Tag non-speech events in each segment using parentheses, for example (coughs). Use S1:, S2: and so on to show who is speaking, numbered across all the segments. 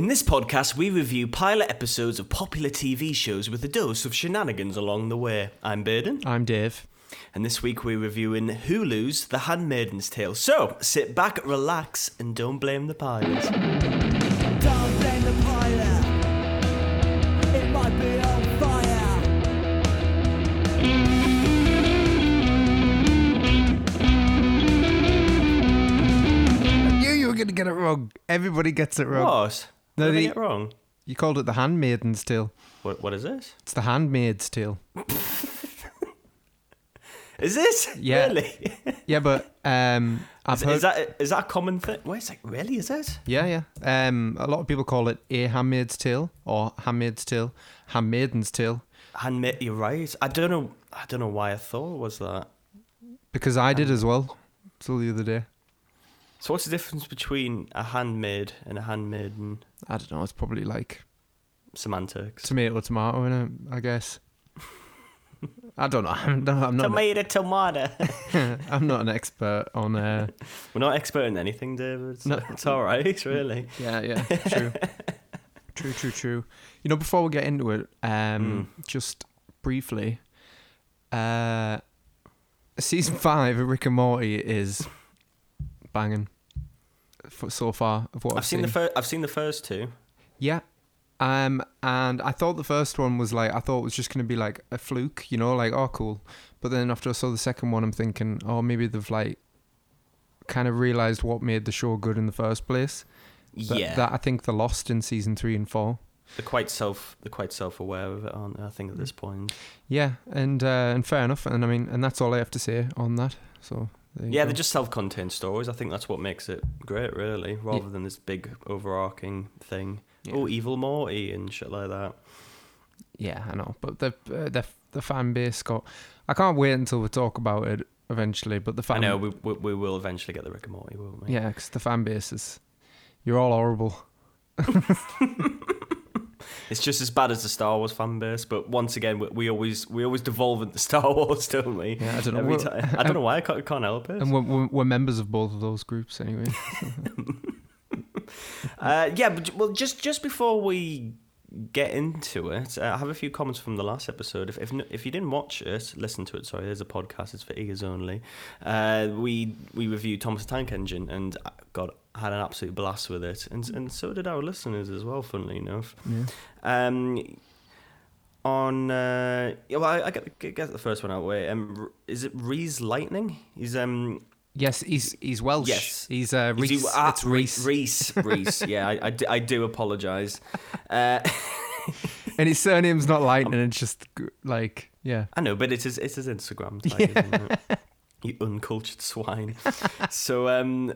S1: In this podcast, we review pilot episodes of popular TV shows with a dose of shenanigans along the way. I'm Burden,
S2: I'm Dave.
S1: and this week we're reviewing Hulu's The Handmaiden's Tale. So sit back, relax, and don't blame the pilot.
S3: Don't blame the pilot. It might be on fire.
S2: I knew you were going to get it wrong. Everybody gets it wrong.
S1: What?
S2: No,
S1: Did I
S2: the-
S1: get it wrong?
S2: You called it the Handmaiden's Tale.
S1: What, what is this?
S2: It's the Handmaid's (laughs) Tale.
S1: Is this?
S2: Yeah.
S1: Really?
S2: Yeah, but um, (laughs) I've
S1: Is,
S2: heard.
S1: is that is that a common thing? Wait a sec. Really? Is it?
S2: yeah, yeah. Um, a lot of people call it a Handmaid's Tale or Handmaid's Tale, Handmaiden's Tale,
S1: Handmaid. You're right. I don't know. I don't know why I thought it was that.
S2: because I did as well. Till the other day.
S1: So what's the difference between a handmade and a handmaiden?
S2: I don't know. It's probably like
S1: Semantics.
S2: tomato, tomato, in it. I guess. I don't know. (laughs) I'm not. I'm not,
S1: Tomato, tomato. (laughs)
S2: I'm not an expert on. Uh, (laughs)
S1: We're not expert in anything, David. It's,
S2: No.
S1: it's all right, really.
S2: Yeah, yeah, true. true, true, true. You know, before we get into it, um, just briefly, uh, season five of Rick and Morty is banging for, so far of what I've,
S1: I've seen the first. I've seen the first two.
S2: yeah. Um, and I thought the first one was like I thought it was just gonna be like a fluke, you know, like oh cool. But then after I saw the second one, I'm thinking, oh maybe they've like kind of realized what made the show good in the first place. That,
S1: yeah,
S2: that I think they lost in season three and four.
S1: they're quite self. They're quite self-aware of it, aren't they? I think at this point.
S2: Yeah, and uh, and fair enough. And I mean, and that's all I have to say on that. So
S1: Yeah,
S2: go.
S1: they're just self-contained stories. I think that's what makes it great, really, rather than this big overarching thing.
S2: Yeah.
S1: Oh, evil Morty and shit like that.
S2: yeah, I know. But the uh, the the fan base got. I can't wait until we talk about it eventually. But the fan,
S1: I know we, we we will eventually get the Rick and Morty, won't we?
S2: yeah, because the fan base is, you're all horrible. (laughs) (laughs)
S1: It's just as bad as the Star Wars fan base, but once again, we, we always we always devolve into (laughs) Star Wars, don't we?
S2: Yeah, I don't know.
S1: I don't know why I can't, can't help it.
S2: And we're, we're, members of both of those groups anyway. (laughs) (laughs)
S1: Uh, yeah, but well, just just before we get into it, uh, I have a few comments from the last episode. If if, if you didn't watch it, listen to it. Sorry, there's a podcast. It's for ears only. Uh, we we reviewed Thomas Tank Engine, and uh, God, had an absolute blast with it, and and so did our listeners as well. Funnily enough.
S2: yeah.
S1: Um, on uh, yeah, well, I, I get, get the first one out of the way. Um, is it Reese Lightning? He's um
S2: Yes, he's he's Welsh.
S1: Yes.
S2: he's uh, Reese.
S1: ah,
S2: it's Reese,
S1: Reese, Reese. yeah, I, I, do, I do apologize. Uh, (laughs)
S2: and his surname's not Lightning. It's just like yeah.
S1: I know, but it's his it's his Instagram tag, isn't it? (laughs) You uncultured swine. so um.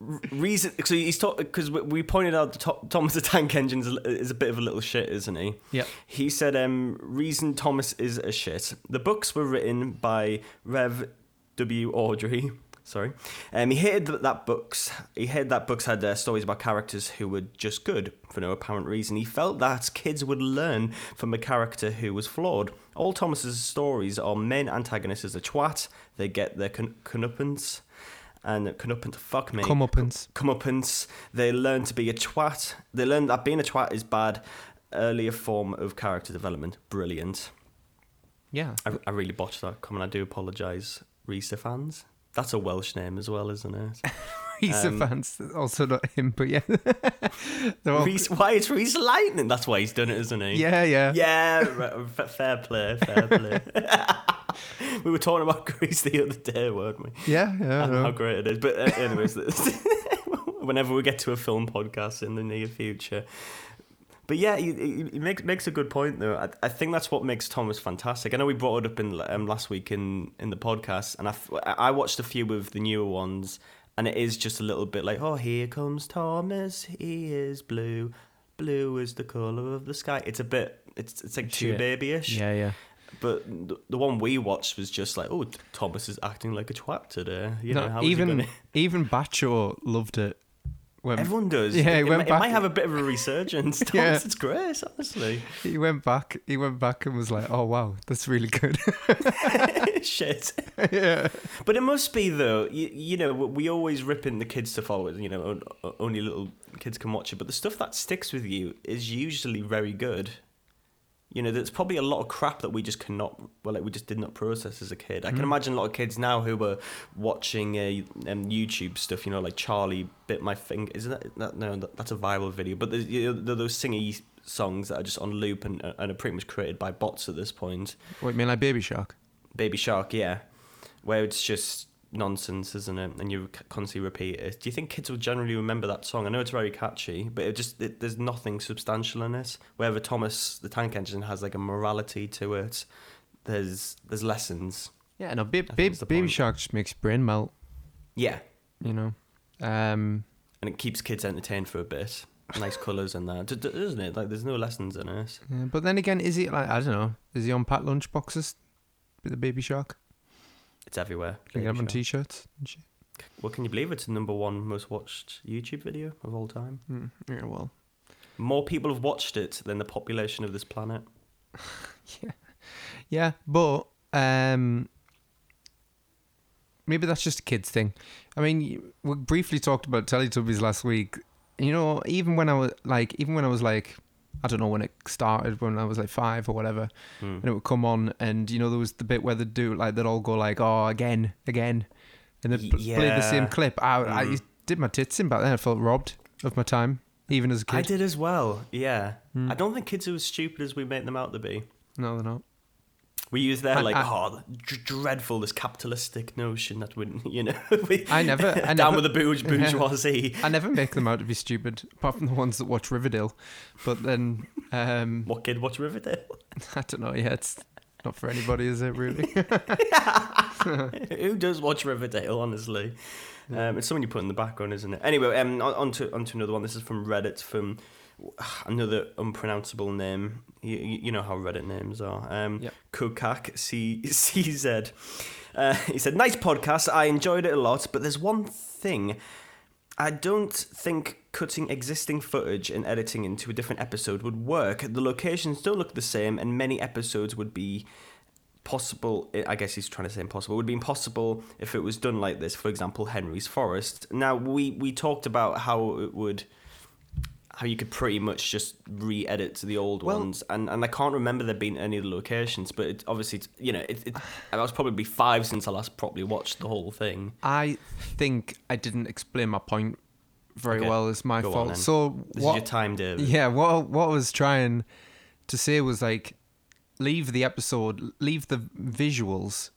S1: Reason, so he's talking because we pointed out To- Thomas the Tank Engine is a- bit of a little shit, isn't he?
S2: Yeah.
S1: He said, um, reason Thomas is a shit. The books were written by Rev W. Awdry. Sorry. Um, he hated that, that books. He hated that books had uh, stories about characters who were just good for no apparent reason. He felt that kids would learn from a character who was flawed. All Thomas's stories are main antagonists is a twat. They get their con-. And comeuppance, fuck me.
S2: Comeuppance.
S1: Comeuppance. They learn to be a twat. They learn that being a twat is bad. Earlier form of character development. Brilliant.
S2: Yeah.
S1: I, I really botched that comment. I do apologise, Risa fans. That's a Welsh name as well, isn't it? (laughs)
S2: Reese
S1: Um,
S2: fans, also not him, but yeah. (laughs) All-
S1: Reese, why it's Reese Lightning? That's why he's done it, isn't he?
S2: yeah, yeah,
S1: Yeah, fair play, fair play. (laughs) we were talking about (laughs) Greece the other day, weren't we?
S2: yeah, yeah. I
S1: And
S2: know.
S1: how great it is. But uh, anyways, (laughs) whenever we get to a film podcast in the near future. But yeah, he, he makes makes a good point though. I, I think that's what makes Thomas fantastic. I know we brought it up in um, last week in, in the podcast, and I, I watched a few of the newer ones, and it is just a little bit like, oh, here comes Thomas. He is blue. Blue is the color of the sky. It's a bit. It's it's like too babyish.
S2: Yeah, yeah.
S1: But the, the one we watched was just like, oh, Thomas is acting like a twat today. You know,
S2: No, even
S1: gonna- (laughs)
S2: even Bacho loved it went,
S1: Everyone does.
S2: Yeah, he
S1: it,
S2: went
S1: it,
S2: back-
S1: it might have a bit of a resurgence. (laughs) Thomas,
S2: Yeah.
S1: it's great, honestly.
S2: he went back. He went back and was like, "Oh wow, that's really good." (laughs)
S1: Shit.
S2: yeah.
S1: But it must be though. You, you know, we always rip in the kids to follow it. You know, only little kids can watch it. But the stuff that sticks with you is usually very good. You know, there's probably a lot of crap that we just cannot, well, like we just did not process as a kid. I can imagine a lot of kids now who were watching uh, um, YouTube stuff. You know, like Charlie bit my finger. Isn't that, that no? That, that's a viral video. But there's, you know, those singy songs that are just on loop and, and are pretty much created by bots at this point.
S2: What you mean like Baby Shark?
S1: Baby Shark, yeah, where it's just nonsense, isn't it? And you constantly repeat it. Do you think kids will generally remember that song? I know it's very catchy, but it just it, there's nothing substantial in it. Wherever Thomas the Tank Engine has like a morality to it, there's there's lessons.
S2: Yeah, no, ba- ba-
S1: the
S2: Baby
S1: point.
S2: Shark just makes brain melt.
S1: Yeah,
S2: You know. Um,
S1: and it keeps kids entertained for a bit. Nice colours and that, D- d- doesn't it? Like there's no lessons in it.
S2: yeah, but then again, is he like I don't know? Is he on packed lunch boxes with the Baby Shark?
S1: It's everywhere.
S2: Can you get him on t-shirts and shit?
S1: Well, can you believe it's the number one most watched YouTube video of all time?
S2: Mm, yeah, well,
S1: More people have watched it than the population of this planet. (laughs)
S2: yeah, yeah, but um, maybe that's just a kids thing. I mean, we briefly talked about Teletubbies last week. You know, even when I was like, even when I was like, I don't know when it started, when I was like five or whatever,
S1: Hmm.
S2: and it would come on, and you know, there was the bit where they'd do like they'd all go like, "Oh, again, again," and they'd pl- play the same clip. I, I
S1: Mm.
S2: did my tits in back then. I felt robbed of my time, even as a kid.
S1: I did as well. Yeah.
S2: Hmm.
S1: I don't think kids are as stupid as we make them out to be.
S2: No, they're not.
S1: We use their like,
S2: I-
S1: oh, d- dreadful this capitalistic notion that would, (laughs) you know, we,
S2: I never, I (laughs)
S1: down
S2: never,
S1: with the bourge- (laughs) bourgeoisie.
S2: I never make them out to be stupid, apart from the ones that watch Riverdale. But then, um,
S1: What kid watch Riverdale?
S2: I don't know. Yeah, it's not for anybody, is it? Really?
S1: Who does watch Riverdale? Honestly, um, it's someone you put in the background, isn't it? Anyway, um, on, on to on to another one. This is from Reddit from another unpronounceable name. You, you know how Reddit names are. Um,
S2: Yep.
S1: Kukak C CZ. Uh, he said, "Nice podcast. I enjoyed it a lot, but there's one thing." I don't think cutting existing footage and editing into a different episode would work. The locations don't look the same, and many episodes would be possible. I guess he's trying to say impossible. Would be impossible if it was done like this. For example, Henry's Forest. Now we we talked about how it would. How you could pretty much just re-edit to the old
S2: Well-
S1: ones, and, and I can't remember there being any of the locations, but it, obviously, it's, you know, it, it, I was probably five since I last properly watched the whole thing.
S2: I think I didn't explain my point very
S1: Okay,
S2: well. It's my
S1: go
S2: fault. So
S1: This
S2: what?
S1: is your time, David.
S2: Yeah, what what I was trying to say was like, leave the episode, leave the visuals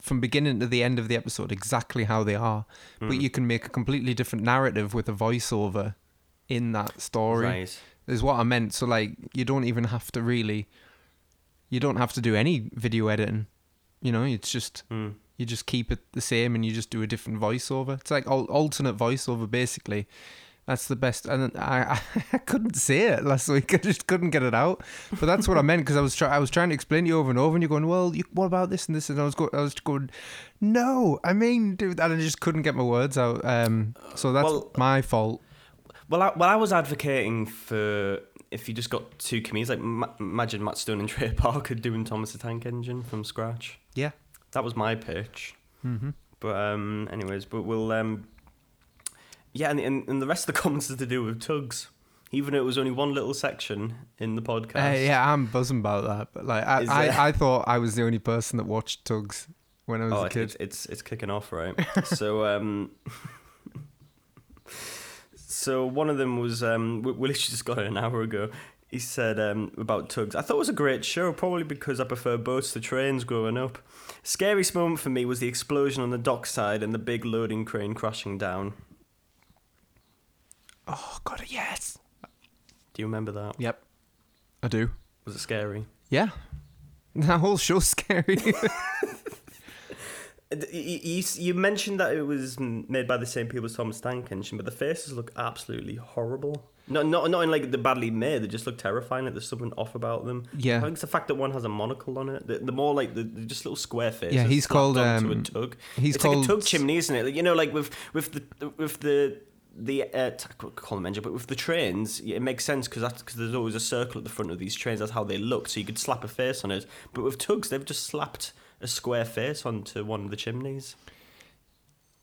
S2: from beginning to the end of the episode exactly how they are, but
S1: Mm.
S2: you can make a completely different narrative with a voiceover in that story.
S1: Right.
S2: Is what I meant. So like, you don't even have to really, you don't have to do any video editing. You know, it's just
S1: Mm.
S2: you just keep it the same and you just do a different voiceover. It's like al- alternate voiceover, basically. That's the best. And I, (laughs) I, couldn't say it last week. (laughs) I just couldn't get it out. But that's what I meant because I was trying. I was trying to explain to you over and over, and you're going, "Well, you, what about this and this?" And I was go- I was going, "No, I mean, dude," and I just couldn't get my words out. Um, so that's
S1: Well-
S2: my fault.
S1: Well, I, well, I was advocating for if you just got two comedians, like ma- imagine Matt Stone and (laughs) Trey Parker doing Thomas the Tank Engine from scratch.
S2: Yeah.
S1: That was my pitch.
S2: Mm-hmm.
S1: But um, anyways, but we'll um, yeah, and, and and the rest of the (laughs) comments is to do with tugs. Even though it was only one little section in the podcast.
S2: Uh, yeah, I'm buzzing about that. But like, I,
S1: Is
S2: I, I thought I was the only person that watched Tugs when I was
S1: Oh,
S2: a kid.
S1: it's it's it's kicking off, right? (laughs) so um, so one of them was um, we, we literally (laughs) just got it an hour ago. He said um, about tugs. I thought it was a great show, probably because I prefer boats to trains growing up. Scariest moment for me was the explosion on the dockside and the big loading crane crashing down.
S2: Oh God, yes.
S1: Do you remember that?
S2: Yep, I do.
S1: Was it scary?
S2: Yeah, (laughs) that whole show's scary. (laughs)
S1: You, you, mentioned that it was made by the same people as Thomas Tank Engine, but the faces look absolutely horrible. No, not not in like the badly made. They just look terrifying. Like there's something off about them.
S2: Yeah, I
S1: think it's the fact that one has a monocle on it. The, the more like the, the just little square faces.
S2: Yeah, he's called, um,
S1: a tug.
S2: he's
S1: it's
S2: called
S1: like a tug chimney, isn't it? Like, you know, like with with the with the the uh, call them engine, but with the trains, yeah, it makes sense because that's because there's always a circle at the front of these trains. That's how they look. So you could slap a face on it. But with tugs, they've just slapped a square face onto one of the chimneys,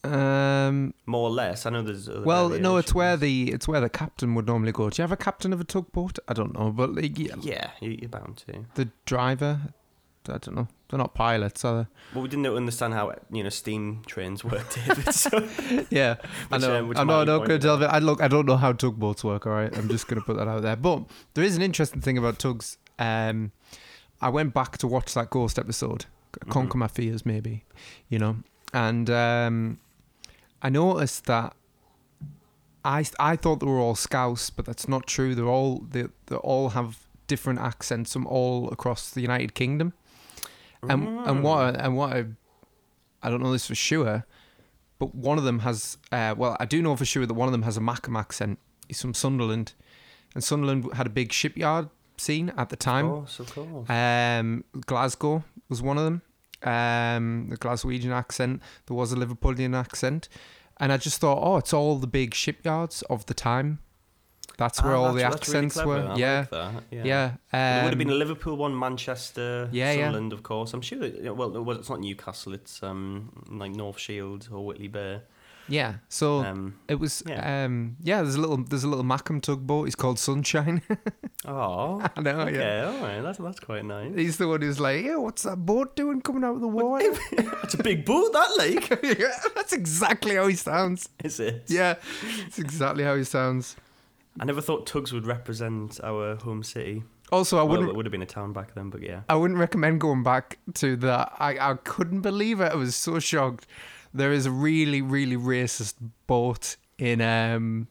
S2: Um,
S1: more or less. I know there's. Other
S2: well, no, it's where the it's where the captain would normally go. Do you have a captain of a tugboat? I don't know, but like, yeah,
S1: Yeah, you- you're bound to.
S2: the driver. I don't know. They're not pilots, are they?
S1: Well, we didn't understand how you know steam trains work, (laughs) David. So (laughs)
S2: yeah, I
S1: Which,
S2: know.
S1: um, which
S2: I know.
S1: might
S2: I
S1: be
S2: know.
S1: pointed
S2: Tell I look. I don't know how tugboats work. All right, I'm just going to put that out there. But there is an interesting thing about tugs. Um, I went back to watch that ghost episode. Conquer my fears, maybe, you know, and um, I noticed that. I, I thought they were all Scouse, but that's not true. They're all they they all have different accents from all across the United Kingdom. And and what and what I, I don't know this for sure, but one of them has uh, well I do know for sure that one of them has a Mackem accent. He's from Sunderland, and Sunderland had a big shipyard scene at the time.
S1: of course, of course.
S2: Um, Glasgow was one of them. Um, the Glaswegian accent. There was a Liverpoolian accent, and I just thought, oh, it's all the big shipyards of the time. That's where
S1: Ah,
S2: all the
S1: that's- really
S2: accents
S1: clever.
S2: were.
S1: I
S2: yeah,
S1: like yeah.
S2: yeah.
S1: there would have been
S2: um,
S1: a Liverpool one, Manchester,
S2: Yeah, yeah.
S1: Of course. I'm sure. Well, it was- it's not Newcastle. It's um like North Shield or Whitley Bay.
S2: Yeah. So
S1: Um,
S2: it was.
S1: yeah.
S2: Um, yeah. There's a little. There's a little Mackem tugboat. He's called Sunshine. (laughs)
S1: oh,
S2: I know.
S1: okay,
S2: Yeah.
S1: all right. That's that's quite nice.
S2: He's the one who's like, yeah, what's that boat doing coming out of the water? (laughs)
S1: That's a big boat, that lake. (laughs)
S2: yeah, that's exactly how he sounds.
S1: Is it?
S2: Yeah, it's exactly how he sounds.
S1: I never thought Tugs would represent our home city.
S2: Also, I wouldn't.
S1: it would have been a town back then, but yeah.
S2: I wouldn't recommend going back to that. I, I couldn't believe it. I was so shocked. There is a really, really racist boat in um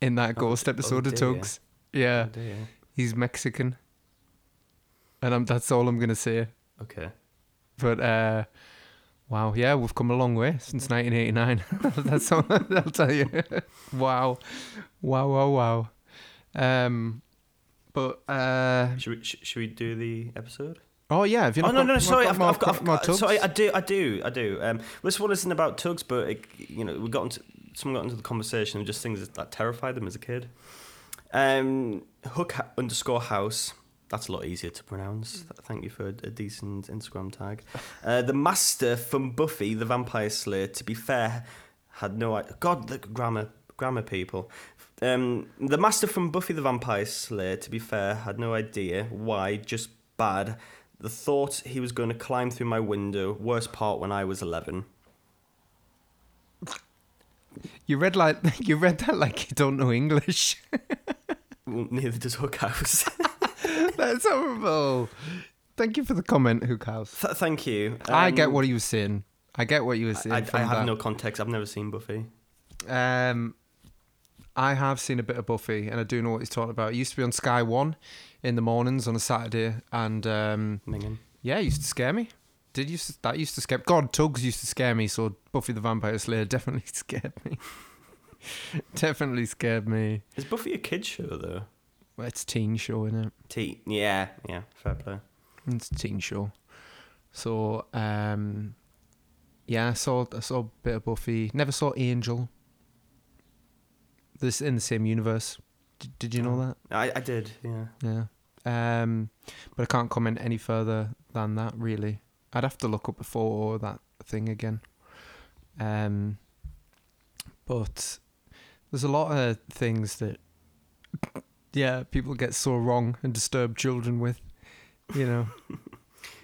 S2: in that
S1: Oh,
S2: ghost
S1: oh
S2: episode of. Tugs. Yeah,
S1: Oh,
S2: he's Mexican, and I'm, that's all I'm gonna say.
S1: Okay.
S2: But uh, wow, yeah, we've come a long way since 1989. (laughs) that's all (laughs) I'll tell you. (laughs) wow, wow, wow, wow. Um, but uh,
S1: Should we sh- should we do the episode?
S2: Oh yeah, have you
S1: Oh
S2: not
S1: no
S2: got-
S1: no sorry I've,
S2: more
S1: I've got, I've got
S2: Tugs?
S1: sorry I do I do I do. Um this one isn't about tugs but it, you know we got into someone got into the conversation of just things that terrified them as a kid. Um hook ha- underscore house. That's a lot easier to pronounce. Thank you for a, a decent Instagram tag. Uh, the master from Buffy the Vampire Slayer to be fair had no i- God the grammar grammar people. Um, the master from Buffy the Vampire Slayer, to be fair, had no idea why, just bad. The thought he was going to climb through my window, worst part when I was 11.
S2: You read like (laughs) you read that like you don't know English. (laughs)
S1: Well, neither does Hook House. (laughs)
S2: That's horrible. Thank you for the comment, Hook House.
S1: Th- thank you.
S2: I get
S1: Um,
S2: what he was saying. I get what you were saying.
S1: I, I have
S2: that.
S1: no context. I've never seen Buffy.
S2: Um, I have seen a bit of Buffy, and I do know what he's talking about. It used to be on Sky One in the mornings on a Saturday, and um,
S1: Minging.
S2: yeah, it used to scare me. Did used to, that used to scare? God, Tugs used to scare me. So Buffy the Vampire Slayer (laughs) definitely scared me. (laughs) definitely scared me.
S1: Is Buffy a kid show though?
S2: Well, it's a teen show, isn't it?
S1: T. Yeah, yeah. Fair play.
S2: It's a teen show. So, um, yeah, I saw I saw a bit of Buffy. Never saw Angel. This in the same universe. D- did you know that?
S1: I, I did. Yeah.
S2: Yeah. Um, but I can't comment any further than that. Really, I'd have to look up before that thing again. Um, but there's a lot of things that, (coughs) yeah, people get so wrong and disturb children with. You know. (laughs)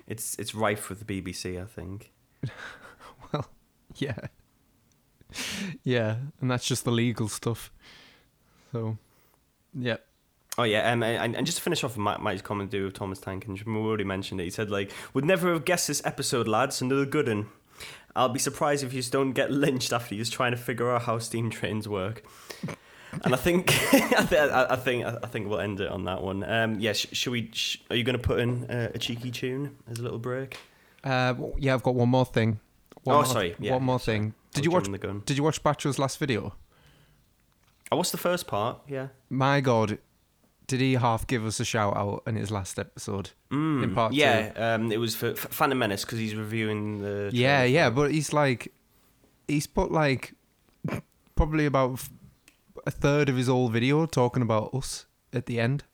S1: It's it's rife with the BBC. I think. (laughs)
S2: Well, yeah. (laughs) Yeah, and that's just the legal stuff. So, yeah.
S1: Oh yeah, um, and, and just to finish off Mike's comment do with Thomas Tank, and we already mentioned it. He said like, "Would never have guessed this episode, lads. Another good one. I'll be surprised if you don't get lynched after you're trying to figure out how steam trains work." And I think, (laughs) I, th- I think, I think we'll end it on that one. Um, yeah, sh- should we? Sh- are you going to put in uh, a cheeky tune as a little break?
S2: Uh, w- yeah, I've got one more thing. One
S1: Oh,
S2: more,
S1: sorry, yeah,
S2: one more thing. Did you watch?
S1: the gun?
S2: Did you watch Bacho's last video?
S1: Oh, what's the first part? Yeah.
S2: My God, did he half give us a shout out in his last episode?
S1: Mm,
S2: In part
S1: yeah, um, it was for, for Phantom Menace because he's reviewing the.
S2: yeah,
S1: trailer
S2: yeah,
S1: for-
S2: but he's like, he's put like probably about a third of his old video talking about us at the end.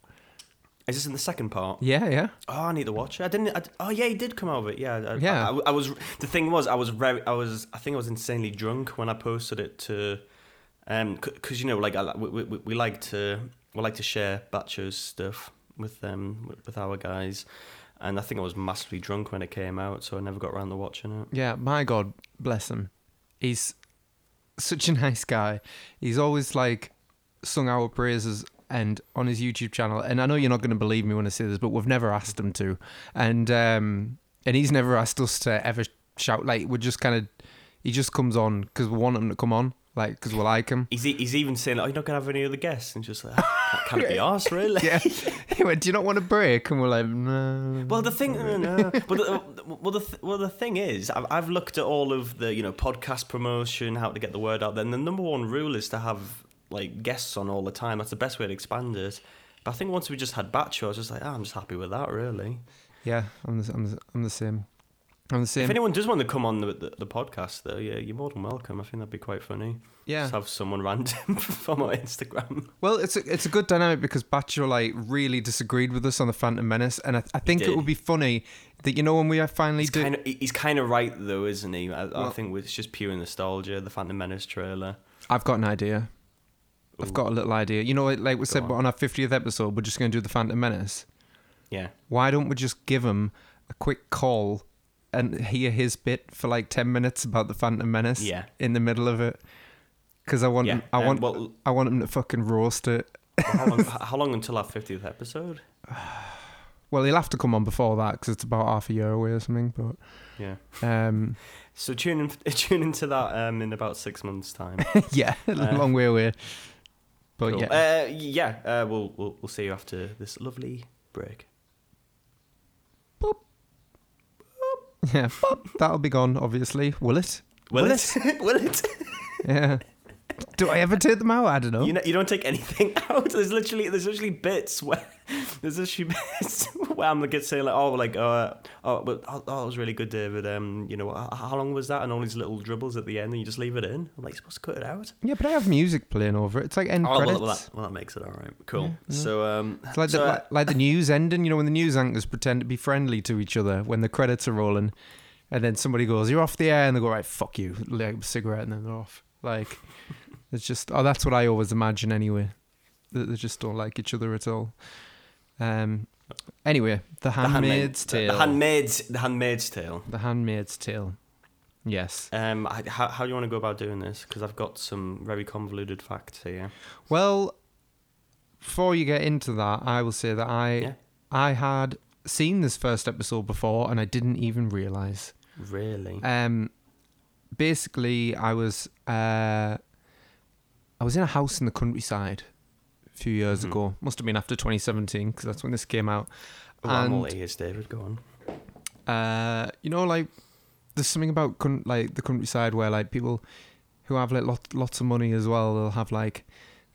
S1: Is this in the second part?
S2: Yeah, yeah.
S1: Oh, I need to watch it. I didn't. I, oh, yeah, he did come over. Yeah, I,
S2: Yeah.
S1: I, I was. The thing was, I was very. I was. I think I was insanely drunk when I posted it to, um, because you know, like I, we, we, we like to we like to share Batcho's stuff with um with, with our guys, and I think I was massively drunk when it came out, so I never got around to watching it.
S2: Yeah, my God, bless him. He's such a (laughs) nice guy. He's always like sung our praises and on his YouTube channel. And I know you're not going to believe me when I say this, but we've never asked him to, and um, and he's never asked us to ever shout. Like we're just kind of, he just comes on because we want him to come on, like because we like him.
S1: He's he's even saying, "Oh, you're not gonna have any other guests," and just like, "Ah, can it be (laughs) asked, really?
S2: Yeah, (laughs) he went, "Do you not want a break?" And we're like, "No."
S1: Well, the thing, no, no. (laughs) But the, well, the th- well, the thing is, I've, I've looked at all of the you know podcast promotion, how to get the word out. there, and the number one rule is to have like guests on all the time. That's the best way to expand it. But I think once we just had Batcho, I was just like, oh, I'm just happy with that, really.
S2: Yeah, I'm the, I'm the, I'm the same. I'm the same.
S1: If anyone does want to come on the, the, the podcast, though, yeah, you're more than welcome. I think that'd be quite funny.
S2: yeah.
S1: Just have someone (laughs) random from our Instagram.
S2: Well, it's a, it's a good dynamic because Batcho like really disagreed with us on the Phantom Menace, and I, I think it would be funny that you know when we finally
S1: He's
S2: do.
S1: kind of he's kind of right though, isn't he? I, I think it's just pure nostalgia. The Phantom Menace trailer.
S2: I've got an idea. I've got a little idea. You know, like, like we said
S1: on.
S2: on our 50th episode, we're just going to do the Phantom Menace.
S1: Yeah.
S2: Why don't we just give him a quick call and hear his bit for like 10 minutes about the Phantom Menace
S1: Yeah.
S2: in the middle of it? Because I want,
S1: Yeah.
S2: him, I
S1: um,
S2: want,
S1: well,
S2: I want him to fucking roast it.
S1: how long? (laughs) how long until our fiftieth episode? (sighs)
S2: Well, he'll have to come on before that because it's about half a year away or something. But
S1: Yeah.
S2: um, (laughs)
S1: So tune in, (laughs) tune into that um, in about six months' time.
S2: yeah, a
S1: Uh,
S2: long way away. But
S1: Cool.
S2: yeah,
S1: Uh, yeah. Uh, we'll we'll we'll see you after this lovely break.
S2: Yeah, that'll be gone. Obviously, will it?
S1: Will,
S2: Will
S1: it? Will it? (laughs)
S2: Yeah. Do I ever take them out? I don't know.
S1: You know, you don't take anything (laughs) out. There's literally there's literally bits where (laughs) there's literally (laughs) bits where I'm gonna say like oh like uh oh but oh, oh it was really good David um you know how, how long was that and all these little dribbles at the end and you just leave it in. I'm like supposed to cut it out.
S2: yeah, but I have music playing over it. It's like end
S1: Oh,
S2: credits.
S1: well, that, well, that makes it all right. Cool.
S2: Yeah, yeah.
S1: So um,
S2: It's like
S1: so,
S2: the
S1: uh,
S2: like, like the news ending. You know, when the news anchors pretend to be friendly to each other when the credits are rolling, and then somebody goes, "You're off the air," and they go, "Right, fuck you," like a cigarette, and then they're off. Like it's just oh, that's what I always imagine anyway. That they just don't like each other at all. Um. Anyway, the
S1: the handmaid-
S2: Handmaid's
S1: the-
S2: Tale.
S1: The handmaid's the handmaid's tale.
S2: The Handmaid's Tale. Yes.
S1: Um, I- how how do you want to go about doing this? Because I've got some very convoluted facts here.
S2: Well, before you get into that, I will say that I
S1: Yeah.
S2: I had seen this first episode before and I didn't even realize.
S1: Really?
S2: Um, basically, I was uh, I was in a house in the countryside a few years
S1: Mhm.
S2: ago. Must have been after 2017 because that's when this came out.
S1: Oh, I'm all
S2: and-
S1: ears, David. Go on.
S2: Uh, you know, like there's something about coun- like the countryside where like people who have like lot, lots of money as well, they'll have like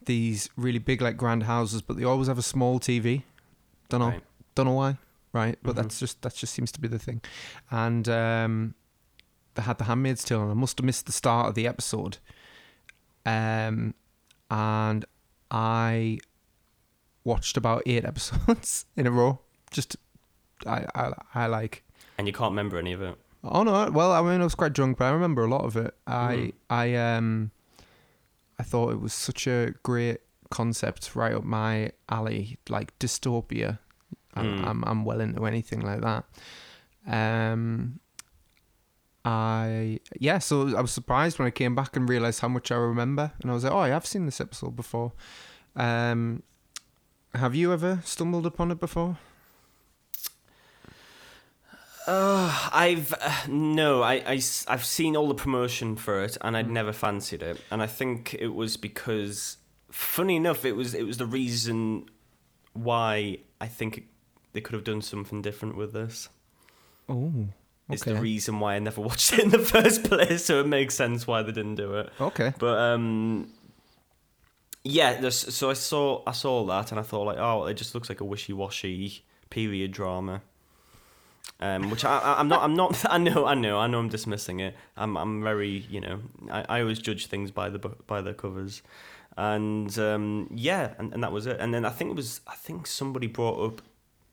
S2: these really big like grand houses, but they always have a small TV. Don't know,
S1: Right.
S2: don't know why, right? But
S1: Mhm.
S2: that's just that just seems to be the thing. And um, they had the Handmaid's Tale, and I must have missed the start of the episode. Um, and I watched about eight (laughs) episodes in a row. Just I I, I like.
S1: And you can't remember any of it.
S2: Oh no! Well, I mean, I was quite drunk, but I remember a lot of it. I
S1: Mhm.
S2: I um I thought it was such a great concept, right up my alley, like dystopia. I'm
S1: Mm.
S2: I'm, I'm well into anything like that. Um, I yeah, so I was surprised when I came back and realized how much I remember, and I was like, oh, I've seen this episode before. Um, have you ever stumbled upon it before?
S1: Uh, I've uh, no, I, I I've seen all the promotion for it, and I'd
S2: Mm.
S1: never fancied it. And I think it was because, funny enough, it was it was the reason why I think it, they could have done something different with this.
S2: Oh,
S1: It's
S2: okay,
S1: the reason why I never (laughs) watched it in the first place, so it makes sense why they didn't do it.
S2: okay.
S1: But um, yeah. So I saw I saw that, and I thought like, oh, it just looks like a wishy washy period drama. Um, which I, I'm not. I'm not. (laughs) I know. I know. I know. I'm dismissing it. I'm. I'm very. You know. I, I always judge things by the by their covers, and um, yeah, and, and that was it. And then I think it was I think somebody brought up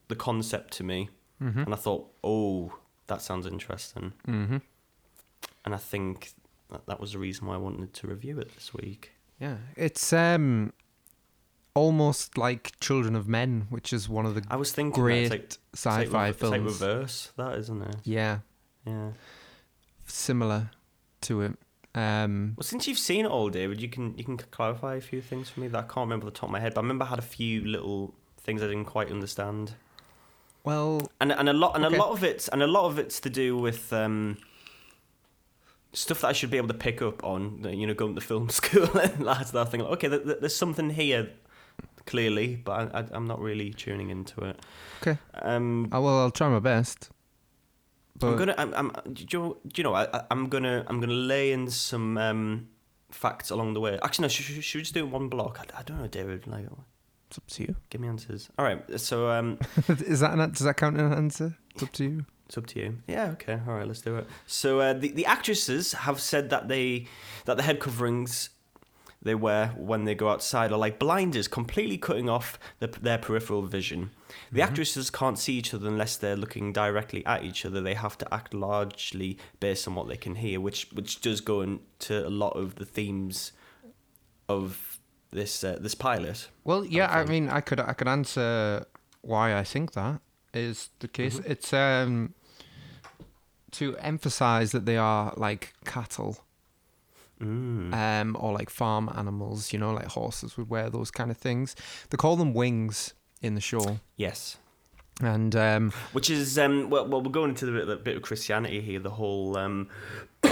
S1: the concept to me,
S2: Mm-hmm.
S1: and I thought, oh, that sounds interesting.
S2: Mm-hmm.
S1: And I think that, that was the reason why I wanted to review it this week.
S2: Yeah, it's um almost like Children of Men, which is one of the
S1: I was thinking
S2: great
S1: like,
S2: sci-fi
S1: it's like,
S2: films.
S1: It's like reverse, that isn't it?
S2: yeah,
S1: Yeah.
S2: similar to it. Um,
S1: Well, since you've seen it all, David, you can you can clarify a few things for me that I can't remember the top of my head. But I remember I had a few little things I didn't quite understand,
S2: well,
S1: and and a lot and
S2: Okay.
S1: a lot of it's and a lot of it's to do with um, stuff that I should be able to pick up on. You know, going to film (laughs) school and that sort of thing. Like, okay, th- th- there's something here clearly, but I, I, I'm not really tuning into it.
S2: Okay.
S1: Um,
S2: I will. I'll try my best. But
S1: I'm gonna. I'm. I'm do you know? Do you know I, I'm gonna. I'm gonna lay in some um, facts along the way. Actually, no. Should, should, we just do it one block? I, I don't know, David. Like,
S2: it's up to you.
S1: give me answers. All right. So um, (laughs)
S2: is that an, does that count as an answer? It's up to you.
S1: it's up to you. Yeah. Okay. All right. Let's do it. So uh, the the actresses have said that they that the head coverings they wear when they go outside are like blinders, completely cutting off the, their peripheral vision. The
S2: Mm-hmm.
S1: actresses can't see each other unless they're looking directly at each other. They have to act largely based on what they can hear, which which does go into a lot of the themes of this uh, this pilot.
S2: Well, yeah. I
S1: think.
S2: mean, I could I could answer why I think that is the case.
S1: Mm-hmm.
S2: It's um to emphasize that they are like cattle.
S1: Mm.
S2: um, or like farm animals, you know, like horses would wear those kind of things. They call them wings in the show,
S1: Yes.
S2: And um,
S1: Which is um well, well we're going into the bit, the bit of Christianity here. The whole um, (coughs)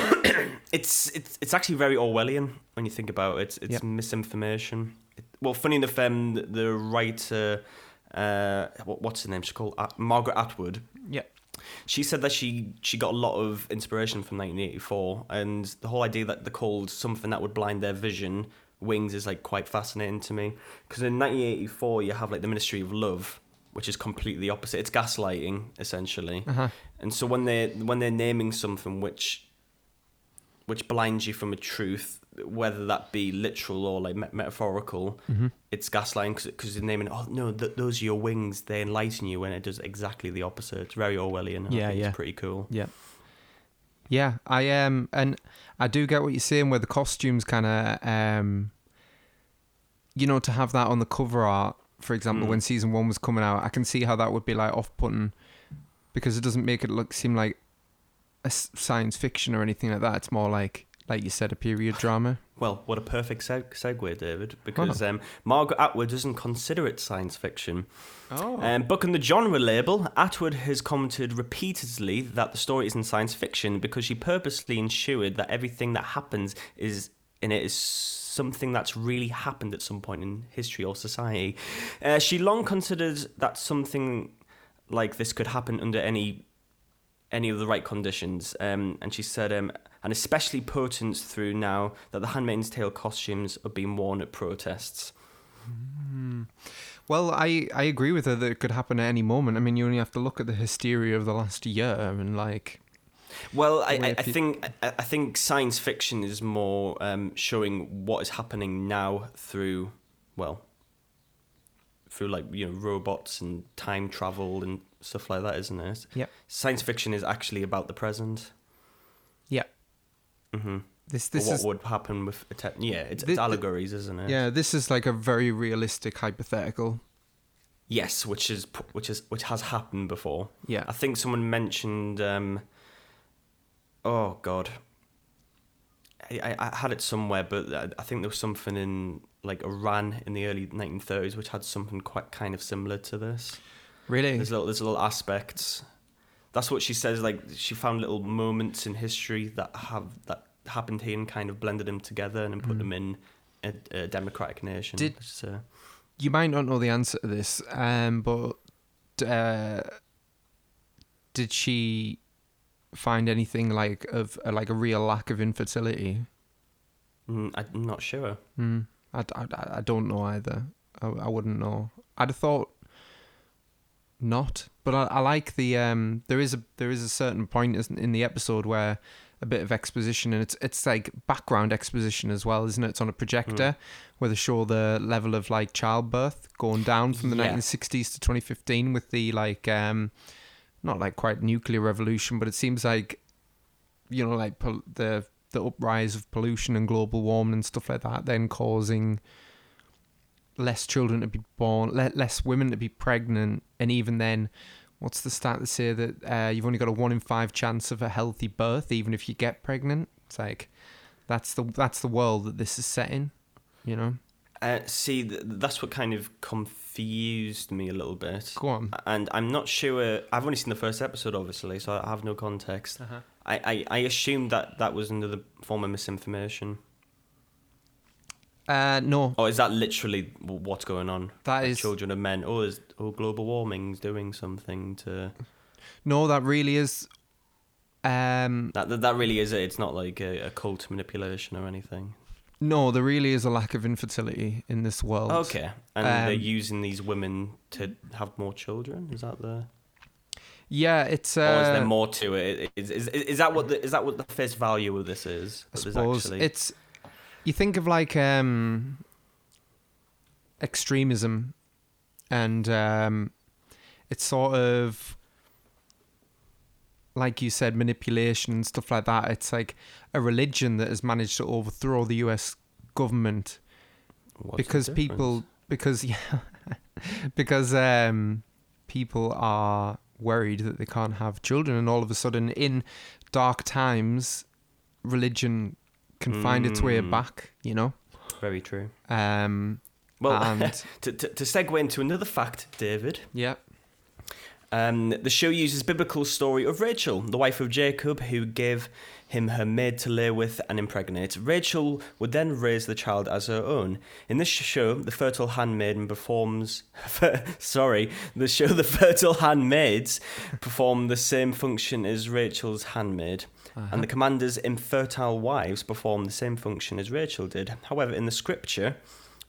S1: it's it's it's actually very Orwellian when you think about it. It's, it's
S2: Yep.
S1: misinformation. It, well, funny enough, um, the- the writer, uh, what, what's her name? She's called uh, Margaret Atwood.
S2: yeah,
S1: She said that she she got a lot of inspiration from 1984, and the whole idea that they're called something that would blind their vision. Wings is like quite fascinating to me because in 1984 you have like the Ministry of Love, which is completely opposite. It's gaslighting essentially,
S2: uh-huh.
S1: and so when they when they're naming something which which blinds you from a truth, whether that be literal or like me- metaphorical,
S2: Mm-hmm.
S1: it's gaslighting because they're naming. Oh no, th- those are your wings. They enlighten you, when it does exactly the opposite. It's very Orwellian. I
S2: Yeah,
S1: think
S2: yeah.
S1: It's pretty cool.
S2: yeah, yeah. I um, and I do get what you're saying, where the costumes kind of um, you know, to have that on the cover art, for example,
S1: Mm.
S2: when season one was coming out, I can see how that would be like off-putting because it doesn't make it look seem like a science fiction or anything like that. It's more like, like you said, a period (sighs) drama.
S1: Well, what a perfect seg- segue, David, because um, Margaret Atwood doesn't consider it science fiction.
S2: Oh,
S1: Um, book on the genre label, Atwood has commented repeatedly that the story isn't science fiction because she purposely ensured that everything that happens is in it is something that's really happened at some point in history or society. Uh, she long considered that something like this could happen under any any of the right conditions. Um, and she said, um, and especially potent through now that the Handmaid's Tale costumes are being worn at protests.
S2: Well, I, I agree with her that it could happen at any moment. I mean, you only have to look at the hysteria of the last year I and like,
S1: Well, I, I, I think I, I think science fiction is more um, showing what is happening now through well through like you know robots and time travel and stuff like that, isn't it?
S2: Yeah.
S1: Science fiction is actually about the present.
S2: yeah,
S1: Mm-hmm.
S2: this this
S1: what
S2: is
S1: would happen with a te- yeah, it's,
S2: Thi-
S1: it's allegories, isn't it?
S2: yeah, this is like a very realistic hypothetical.
S1: Yes, which is which is which has happened before.
S2: Yeah,
S1: I think someone mentioned. Um, oh God, I, I, had it somewhere, but I, think there was something in like Iran in the early 1930s, which had something quite kind of similar to this.
S2: really.
S1: There's little there's little aspects. That's what she says. Like she found little moments in history that have that happened here and kind of blended them together and then put
S2: Mm.
S1: them in a, a democratic nation.
S2: Did-
S1: It's, uh,
S2: You might not know the answer to this, um, but uh, did she find anything like of uh, like a real lack of infertility?
S1: mm, I'm not sure.
S2: Hmm. I, I, I don't know either. I, I wouldn't know. I'd have thought not, but I, I like the um. There is a there is a certain point isn't- in the episode where a bit of exposition, and it's it's like background exposition as well, isn't it? It's on a projector where they show the level of like childbirth going down from the
S1: Yeah.
S2: 1960s to 2015 with the like um not like quite nuclear revolution, but it seems like you know like pol- the the uprise of pollution and global warming and stuff like that, then causing less children to be born, le- less women to be pregnant, and even then, what's the stat that say that uh, you've only got a one in five chance of a healthy birth, even if you get pregnant? It's like that's the that's the world that this is set in, you know.
S1: Uh, see, th- that's what kind of confused me a little bit.
S2: Go on.
S1: And I'm not sure. I've only seen the first episode, obviously, so I have no context.
S2: Uh-huh.
S1: I, I, I assumed that that was another form of misinformation.
S2: Uh, no,
S1: Or is that literally what's going on?
S2: that is
S1: children of men. Oh, is oh global warming's doing something to
S2: no, that really is. Um,
S1: that. That, that really is it. It's not like a, a cult manipulation or anything.
S2: No, there really is a lack of infertility in this world.
S1: Okay, and they're
S2: Um,
S1: using these women to have more children. Is that the?
S2: Yeah, it's. Uh,
S1: or is there more to it? Is, is, is, is that what the is that what the face value of this is?
S2: I suppose
S1: actually-
S2: it's you think of like um extremism and um it's sort of like you said manipulation and stuff like that it's like a religion that has managed to overthrow the US government
S1: What's
S2: because people because (laughs) yeah because um people are worried that they can't have children and all of a sudden in dark times religion can find its way
S1: Mm.
S2: back you know
S1: very true.
S2: um
S1: Well,
S2: and (laughs)
S1: to, to to segue into another fact, David.
S2: yeah
S1: Um, the show uses biblical story of Rachel, the wife of Jacob, who gave him her maid to lay with and impregnate. Rachel would then raise the child as her own. In this show, the fertile handmaiden performs. (laughs) sorry, the show the fertile handmaids perform the same function as Rachel's handmaid. And the commander's infertile wives perform the same function as Rachel did. However, in the scripture,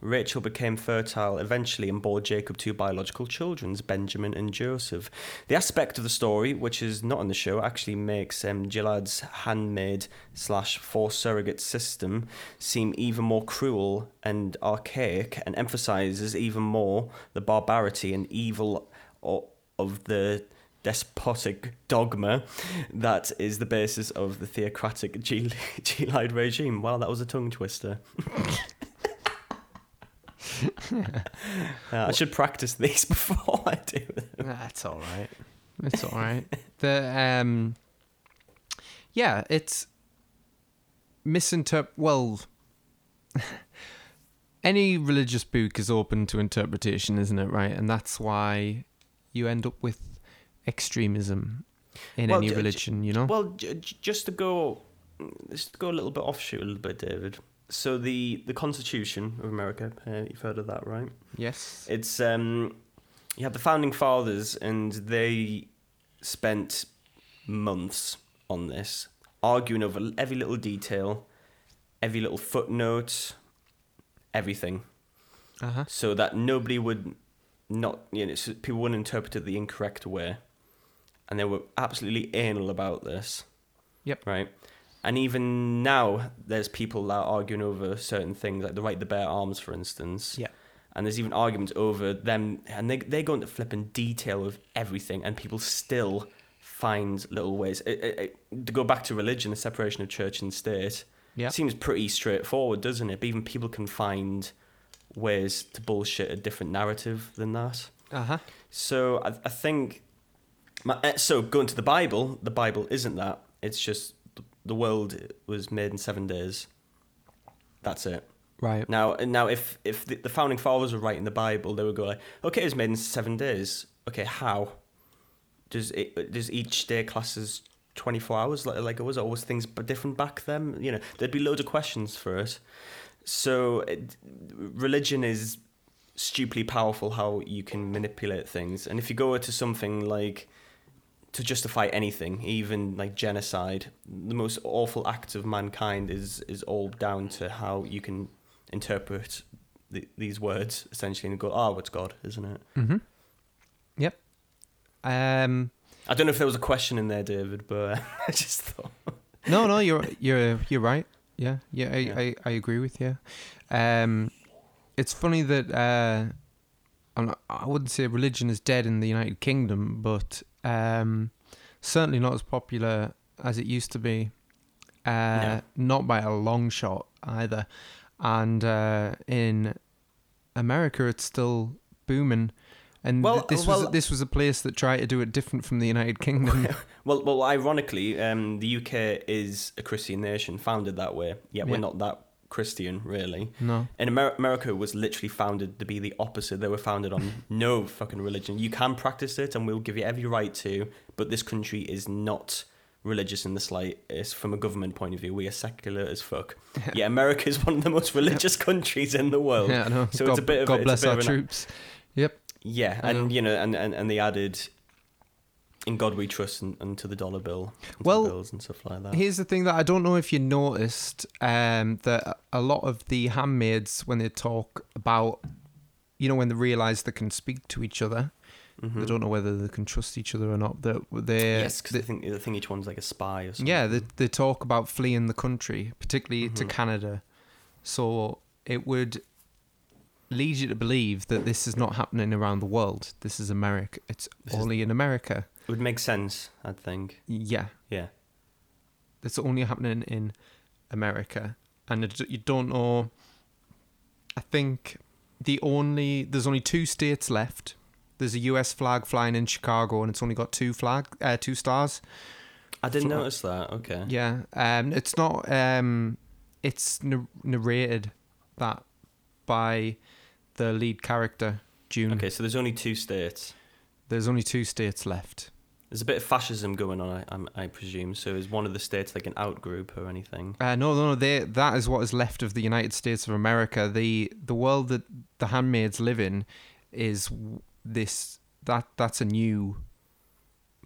S1: Rachel became fertile eventually and bore Jacob two biological children, Benjamin and Joseph. The aspect of the story, which is not in the show, actually makes um, Gilead's handmaid slash forced surrogate system seem even more cruel and archaic and emphasizes even more the barbarity and evil of the despotic dogma that is the basis of the theocratic Gil- (laughs) Gilead regime. Wow, that was a tongue twister. (laughs) (laughs) Uh, I should practice these (laughs) before I do them.
S2: That's all right. It's all right. (laughs) The um, yeah, it's misinterpret. Well, any religious book is open to interpretation, isn't it? Right, and that's why you end up with extremism in
S1: Well,
S2: any
S1: j- j-
S2: religion. You know.
S1: Well, j- j- just to go, just to go a little bit offshoot a little bit, David. So the the Constitution of America, uh, you've heard of that, right?
S2: yes.
S1: It's um, you have the founding fathers, and they spent months on this, arguing over every little detail, every little footnote, everything,
S2: Uh huh.
S1: so that nobody would not, you know, so people wouldn't interpret it the incorrect way, and they were absolutely anal about this.
S2: Yep.
S1: Right. And even now, there's people that are arguing over certain things, like the right to bear arms, for instance.
S2: Yeah.
S1: And there's even arguments over them, and they they go into flipping detail of everything, and people still find little ways. It, it, it- to go back to religion, the separation of church and state,
S2: Yeah.
S1: seems pretty straightforward, doesn't it? But even people can find ways to bullshit a different narrative than that.
S2: Uh huh.
S1: So I, I think, my, uh, so going to the Bible, the Bible isn't that. It's just the world was made in seven days. That's it.
S2: Right.
S1: Now, now, if if the, the founding fathers were writing the Bible, they would go like, okay, it was made in seven days. Okay, how? Does it does each day classes twenty four hours like like it was? always things different back then? You know, there'd be loads of questions for it. So, it, religion is stupidly powerful. How you can manipulate things, and if you go to something like to justify anything, even like genocide, the most awful act of mankind is is all down to how you can interpret the, these words essentially and go, "Oh, it's God, isn't it?"
S2: Mm-hmm. Yep. Um.
S1: I don't know if there was a question in there, David, but (laughs) I just thought.
S2: no, no, you're you're you're right. Yeah, yeah, I,
S1: Yeah.
S2: I, I agree with you. Um, it's funny that uh, I'm not, I wouldn't say religion is dead in the United Kingdom, but um, certainly not as popular as it used to be. Uh, Not by a long shot either. And uh, in America, it's still booming. And
S1: Well,
S2: th- this
S1: well-
S2: was this was a place that tried to do it different from the United Kingdom. (laughs)
S1: Well, well, ironically, um, the UK is a Christian nation, founded that way. Yet
S2: Yeah.
S1: we're not that Christian, really.
S2: no.
S1: And Amer- America was literally founded to be the opposite. They were founded on (laughs) no fucking religion. You can practice it, and we'll give you every right to. But this country is not religious in the slightest. From a government point of view, we are secular as fuck. (laughs) yeah, America is one of the most religious countries in the world.
S2: Yeah, I know.
S1: So
S2: God,
S1: it's a bit of
S2: God bless our
S1: an-
S2: troops. Yep.
S1: Yeah, and you know, and, and, and they added "In God We Trust" and, and to the dollar bill,
S2: Well,
S1: bills and stuff like that.
S2: Here's the thing that I don't know if you noticed um, that a lot of the handmaids, when they talk about, you know, when they realise they can speak to each other,
S1: Mhm.
S2: they don't know whether they can trust each other or not. That they,
S1: yes, because
S2: they-
S1: think I think each one's like a spy or something.
S2: yeah, they, they talk about fleeing the country, particularly to
S1: Mhm.
S2: Canada. So it would lead you to believe that this is not happening around the world. This is America. It's
S1: This is-
S2: only in America.
S1: It would make sense. I think.
S2: Yeah.
S1: Yeah.
S2: It's only happening in America, and it, you don't know. I think the only there's only two states left. There's a U.S. flag flying in Chicago, and it's only got two flag, uh, two stars.
S1: I didn't notice that. Okay.
S2: Yeah, um, it's not. Um, it's nar- narrated that by the lead character June.
S1: Okay, so there's only two states.
S2: There's only two states left.
S1: There's a bit of fascism going on, I, I'm- I presume. So is one of the states like an outgroup or anything?
S2: Uh, no, no, no. They, that is what is left of the United States of America. The the world that the handmaids live in is this that that's a new,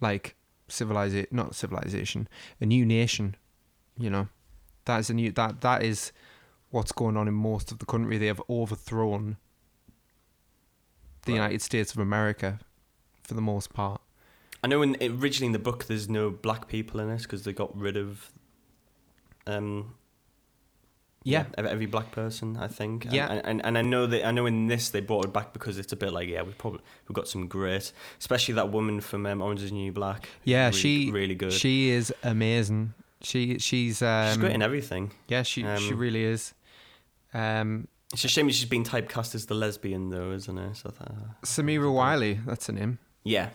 S2: like civilization, not civilization, a new nation. You know, that is a new that that is what's going on in most of the country. They have overthrown the
S1: Right.
S2: United States of America for the most part.
S1: I know in originally in the book there's no black people in it because they got rid of. Um,
S2: Yeah.
S1: ev- every black person, I think. And-
S2: Yeah.
S1: and, and and I know that I know in this they brought it back because it's a bit like yeah we probably we've got some great, especially that woman from um, Orange Is the New Black.
S2: Yeah,
S1: Really-
S2: she
S1: really good.
S2: She is amazing. She she's um,
S1: She's great in everything.
S2: Yeah, she she
S1: Um,
S2: really is. Um,
S1: It's a shame she's been typecast as the lesbian though, isn't it? So I thought, uh,
S2: Samira Wiley, that's her name,
S1: yeah,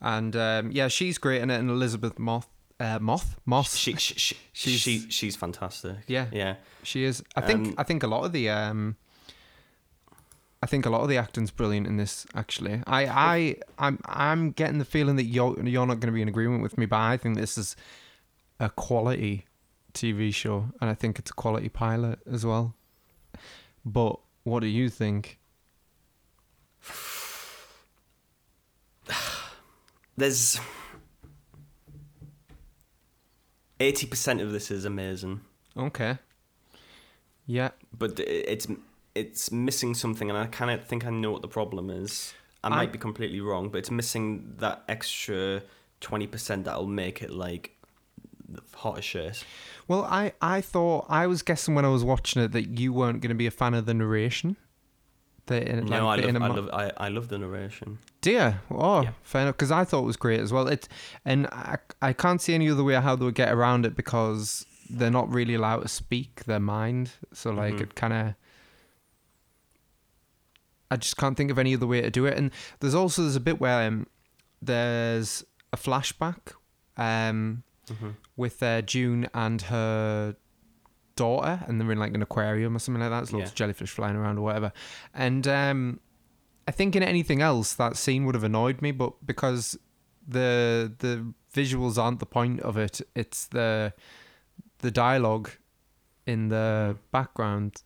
S2: and um, yeah, she's great in it. And Elizabeth Moth, uh, Moth, Moss,
S1: she, she, she, (laughs)
S2: She's-
S1: she she's fantastic.
S2: Yeah.
S1: yeah.
S2: she is. I think
S1: um,
S2: I think a lot of the um, I think a lot of the acting's brilliant in this. Actually, I I I'm I'm getting the feeling that you're you're not going to be in agreement with me, but I think this is a quality TV show, and I think it's a quality pilot as well. But what do you think?
S1: There's eighty percent of this is amazing,
S2: Okay. Yeah.
S1: but it's it's missing something, and I kind of think I know what the problem is. I
S2: I-
S1: might be completely wrong, but it's missing that extra twenty percent that'll make it like the hottest shit.
S2: Well, I, I thought I was guessing when I was watching it that you weren't going to be a fan of the narration. In-
S1: no,
S2: like,
S1: I love, I
S2: inner-
S1: love I, I love the narration.
S2: Dear, oh,
S1: Yeah.
S2: fair enough. Because I thought it was great as well. It and I, I can't see any other way how they would get around it because they're not really allowed to speak their mind. So like
S1: Mhm.
S2: it kind of. I just can't think of any other way to do it. And there's also there's a bit where um, there's a flashback um,
S1: hmm
S2: with uh, June and her daughter, and they're in like an aquarium or something like that. There's lots
S1: Yeah.
S2: of jellyfish flying around or whatever. And um, I think in anything else, that scene would have annoyed me, but because the the visuals aren't the point of it, it's the the dialogue in the background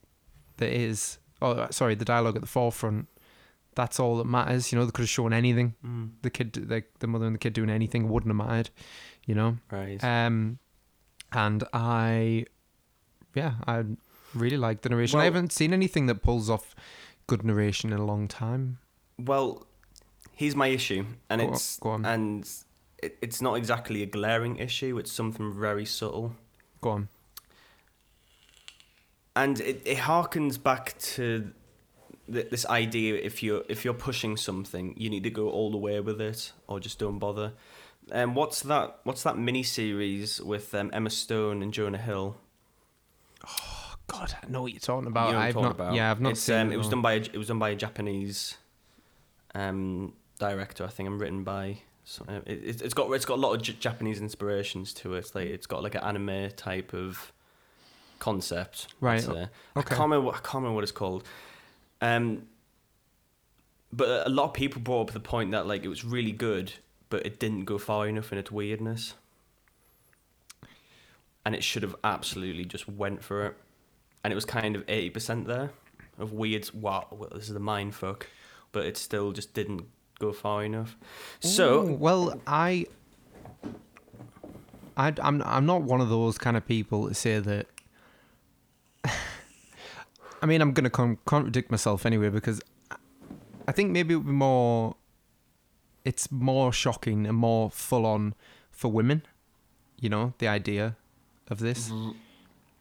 S2: that is. Oh, sorry, the dialogue at the forefront. That's all that matters. You know, they could have shown anything.
S1: Mm,
S2: The kid, the, the mother and the kid doing anything wouldn't have mattered. You know.
S1: right.
S2: Um, and I, yeah, I really like the narration. I haven't seen anything that pulls off good narration in a long time.
S1: Well, here's my issue, and
S2: Go on-
S1: it's
S2: go on.
S1: and it, it's not exactly a glaring issue. It's something very subtle.
S2: Go on.
S1: and it, it harkens back to th- this idea if you're if you're pushing something you need to go all the way with it or just don't bother um, what's that what's that mini series with um, Emma Stone and Jonah Hill
S2: God, I know what you're talking about.
S1: you know
S2: I've
S1: talking
S2: not.
S1: about
S2: Yeah, I've not
S1: it's,
S2: seen
S1: um,
S2: it.
S1: it was done by a, it was done by a Japanese um, director I think and written by so, uh, it, it's- it's got it's got a lot of J- Japanese inspirations to it it's like it's got like an anime type of concept
S2: Right, okay.
S1: I can't remember. what- I can't remember what it's called. Um, but a lot of people brought up the point that like it was really good, but it didn't go far enough in its weirdness, and it should have absolutely just went for it. And it was kind of eighty percent there of weird. Wow, this is a mind fuck, but it still just didn't go far enough.
S2: Ooh,
S1: So
S2: well, I, I, I'm, I'm not one of those kind of people that say that. (laughs) I mean, I'm gonna con- contradict myself anyway because I think maybe it would be more. It's more shocking and more full on for women. You know the idea of this.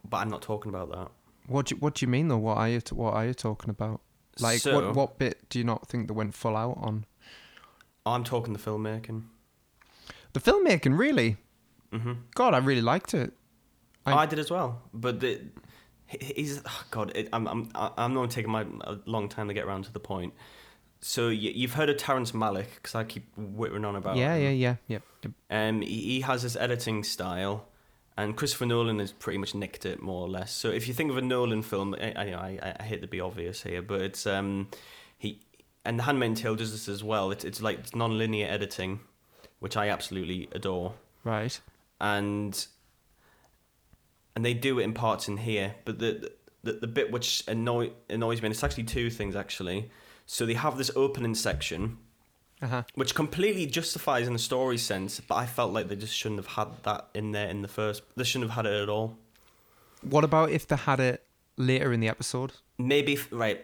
S1: but I'm not talking about that.
S2: What do you, What do you mean though? What are you t- What are you talking about? Like
S1: So-
S2: what What bit do you not think they went full out on?
S1: I'm talking the filmmaking.
S2: The filmmaking, really.
S1: hmm
S2: God, I really liked it. I-
S1: I, did as well, but the, he- he's oh God. It, I'm I'm I'm not taking my a long time to get around to the point. So you, you've heard of Terrence Malick because I keep whittering on about.
S2: yeah,
S1: him.
S2: yeah, yeah, yeah, yeah.
S1: Um, he, he has his editing style, and Christopher Nolan has pretty much nicked it more or less. So if you think of a Nolan film, I, I, I, I hate to be obvious here, but it's um, he and The Handmaid's Tale does this as well. It's it's like it's non-linear editing, which I absolutely adore
S2: Right.
S1: and and they do it in parts in here but the the, the bit which annoy, annoys me and it's actually two things actually so they have this opening section
S2: Uh huh.
S1: which completely justifies in the story sense but i felt like they just shouldn't have had that in there in the first they shouldn't have had it at all
S2: What about if they had it later in the episode?
S1: maybe right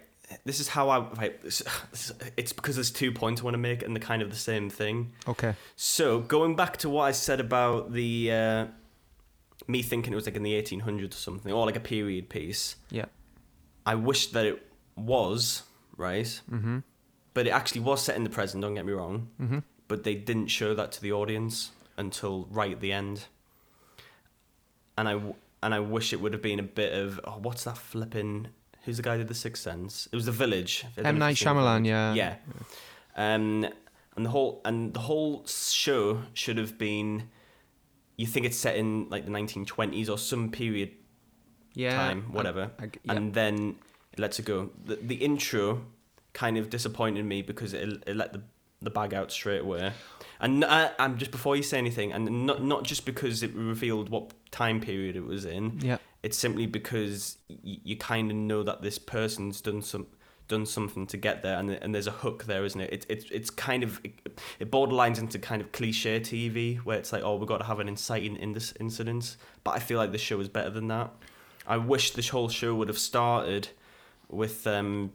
S1: this is how i right (laughs) it's because there's two points i want to make and they're kind of the same thing
S2: Okay.
S1: So going back to what I said about the uh, me thinking it was like in the 1800s or something, or like a period piece.
S2: Yeah.
S1: I wish that it was right,
S2: Mm-hmm.
S1: But it actually was set in the present. Don't get me wrong,
S2: Mm-hmm.
S1: but they didn't show that to the audience until right at the end. And I and I wish it would have been a bit of oh, what's that flipping? Who's the guy who did the Sixth Sense? It was The Village. I
S2: M Night
S1: you've seen The
S2: Shyamalan. Yeah.
S1: Yeah. Um, and the whole and the whole show should have been. You think it's set in like the 1920s or some period
S2: Yeah.
S1: time,
S2: I-
S1: whatever,
S2: yeah.
S1: and then it lets it go. The, the intro kind of disappointed me because it, it let the the bag out straight away. And uh, I'm just before you say anything, and not not just because it revealed what time period it was in.
S2: yeah.
S1: It's simply because y- you kind of know that this person's done some done something to get there, and and there's a hook there, isn't it? It's it's it's kind of it, it borderlines into kind of cliche TV where it's like, oh, we've got to have an inciting in this incident. But I feel like the show is better than that. I wish this whole show would have started with um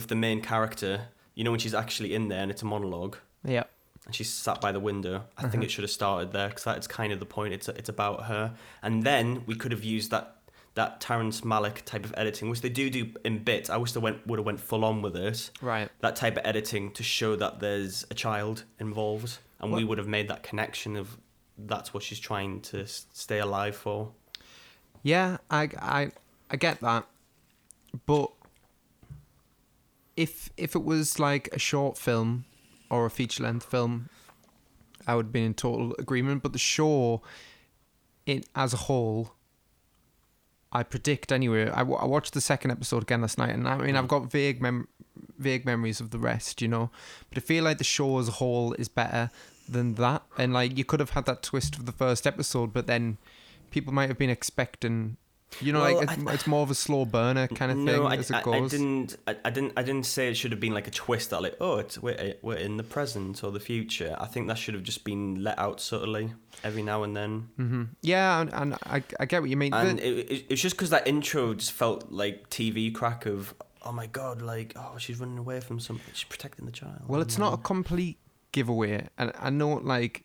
S1: with the main character. You know when she's actually in there and it's a monologue
S2: Yeah.
S1: and she's sat by the window. I think
S2: Uh-huh.
S1: it should have started there because that's kind of the point. It's it's about her, and then we could have used that that Terrence Malick type of editing, which they do do in bits. I wish they went would have went full on with it.
S2: Right.
S1: That type of editing to show that there's a child involved, and we would have made that connection of that's what she's trying to stay alive for.
S2: Yeah, I, I, I get that, but if if it was like a short film or a feature length film, I would be in total agreement. But the show, it as a whole, I predict anyway. I, watched the second episode again last night, and I mean I've got vague mem- vague memories of the rest, you know. But I feel like the show as a whole is better than that, and like you could have had that twist of the first episode, but then people might have been expecting. You know,
S1: Well,
S2: like it's,
S1: I-
S2: it's more of a slow burner kind of thing
S1: no, I,
S2: as it goes.
S1: I didn't. I, I didn't. I didn't say it should have been like a twist that like, oh, it's we're we're in the present or the future. I think that should have just been let out subtly every now and then.
S2: hmm Yeah, and, and I, I get what you mean.
S1: And it, it, it's just because that intro just felt like TV crack of, oh my god, like oh she's running away from something, she's protecting the child.
S2: Well, it's not a complete giveaway, and I know like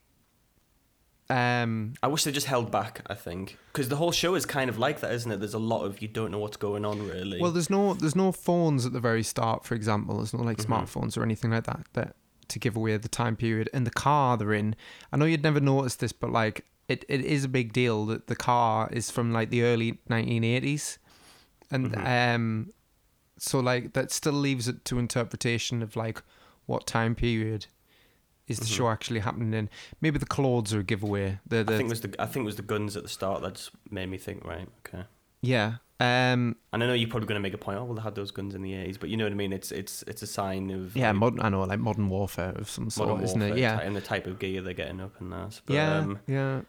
S2: um,
S1: I wish they just held back. I think because the whole show is kind of like that, isn't it? There's a lot of you don't know what's going on really.
S2: well, there's no there's no phones at the very start, for example. There's no like
S1: Mhm.
S2: smartphones or anything like that that to give away the time period. And the car they're in, I know you'd never noticed this, but like it, it is a big deal that the car is from like the early 1980s, and
S1: Mhm.
S2: um, so like that still leaves it to interpretation of like what time period is the
S1: Mhm.
S2: show actually happening in. Maybe the clothes are a giveaway. The, the
S1: I think it was the I think it was the guns at the start that just made me think. Right, okay.
S2: yeah. Um,
S1: And I know you're probably going to make a point. Oh, well, they had those guns in the 80s, but you know what I mean. It's it's it's a sign of
S2: yeah,
S1: like,
S2: modern. I know, like modern warfare of some sort,
S1: modern
S2: isn't it? Yeah,
S1: and the type of gear they're getting up and that. But,
S2: yeah,
S1: um,
S2: yeah.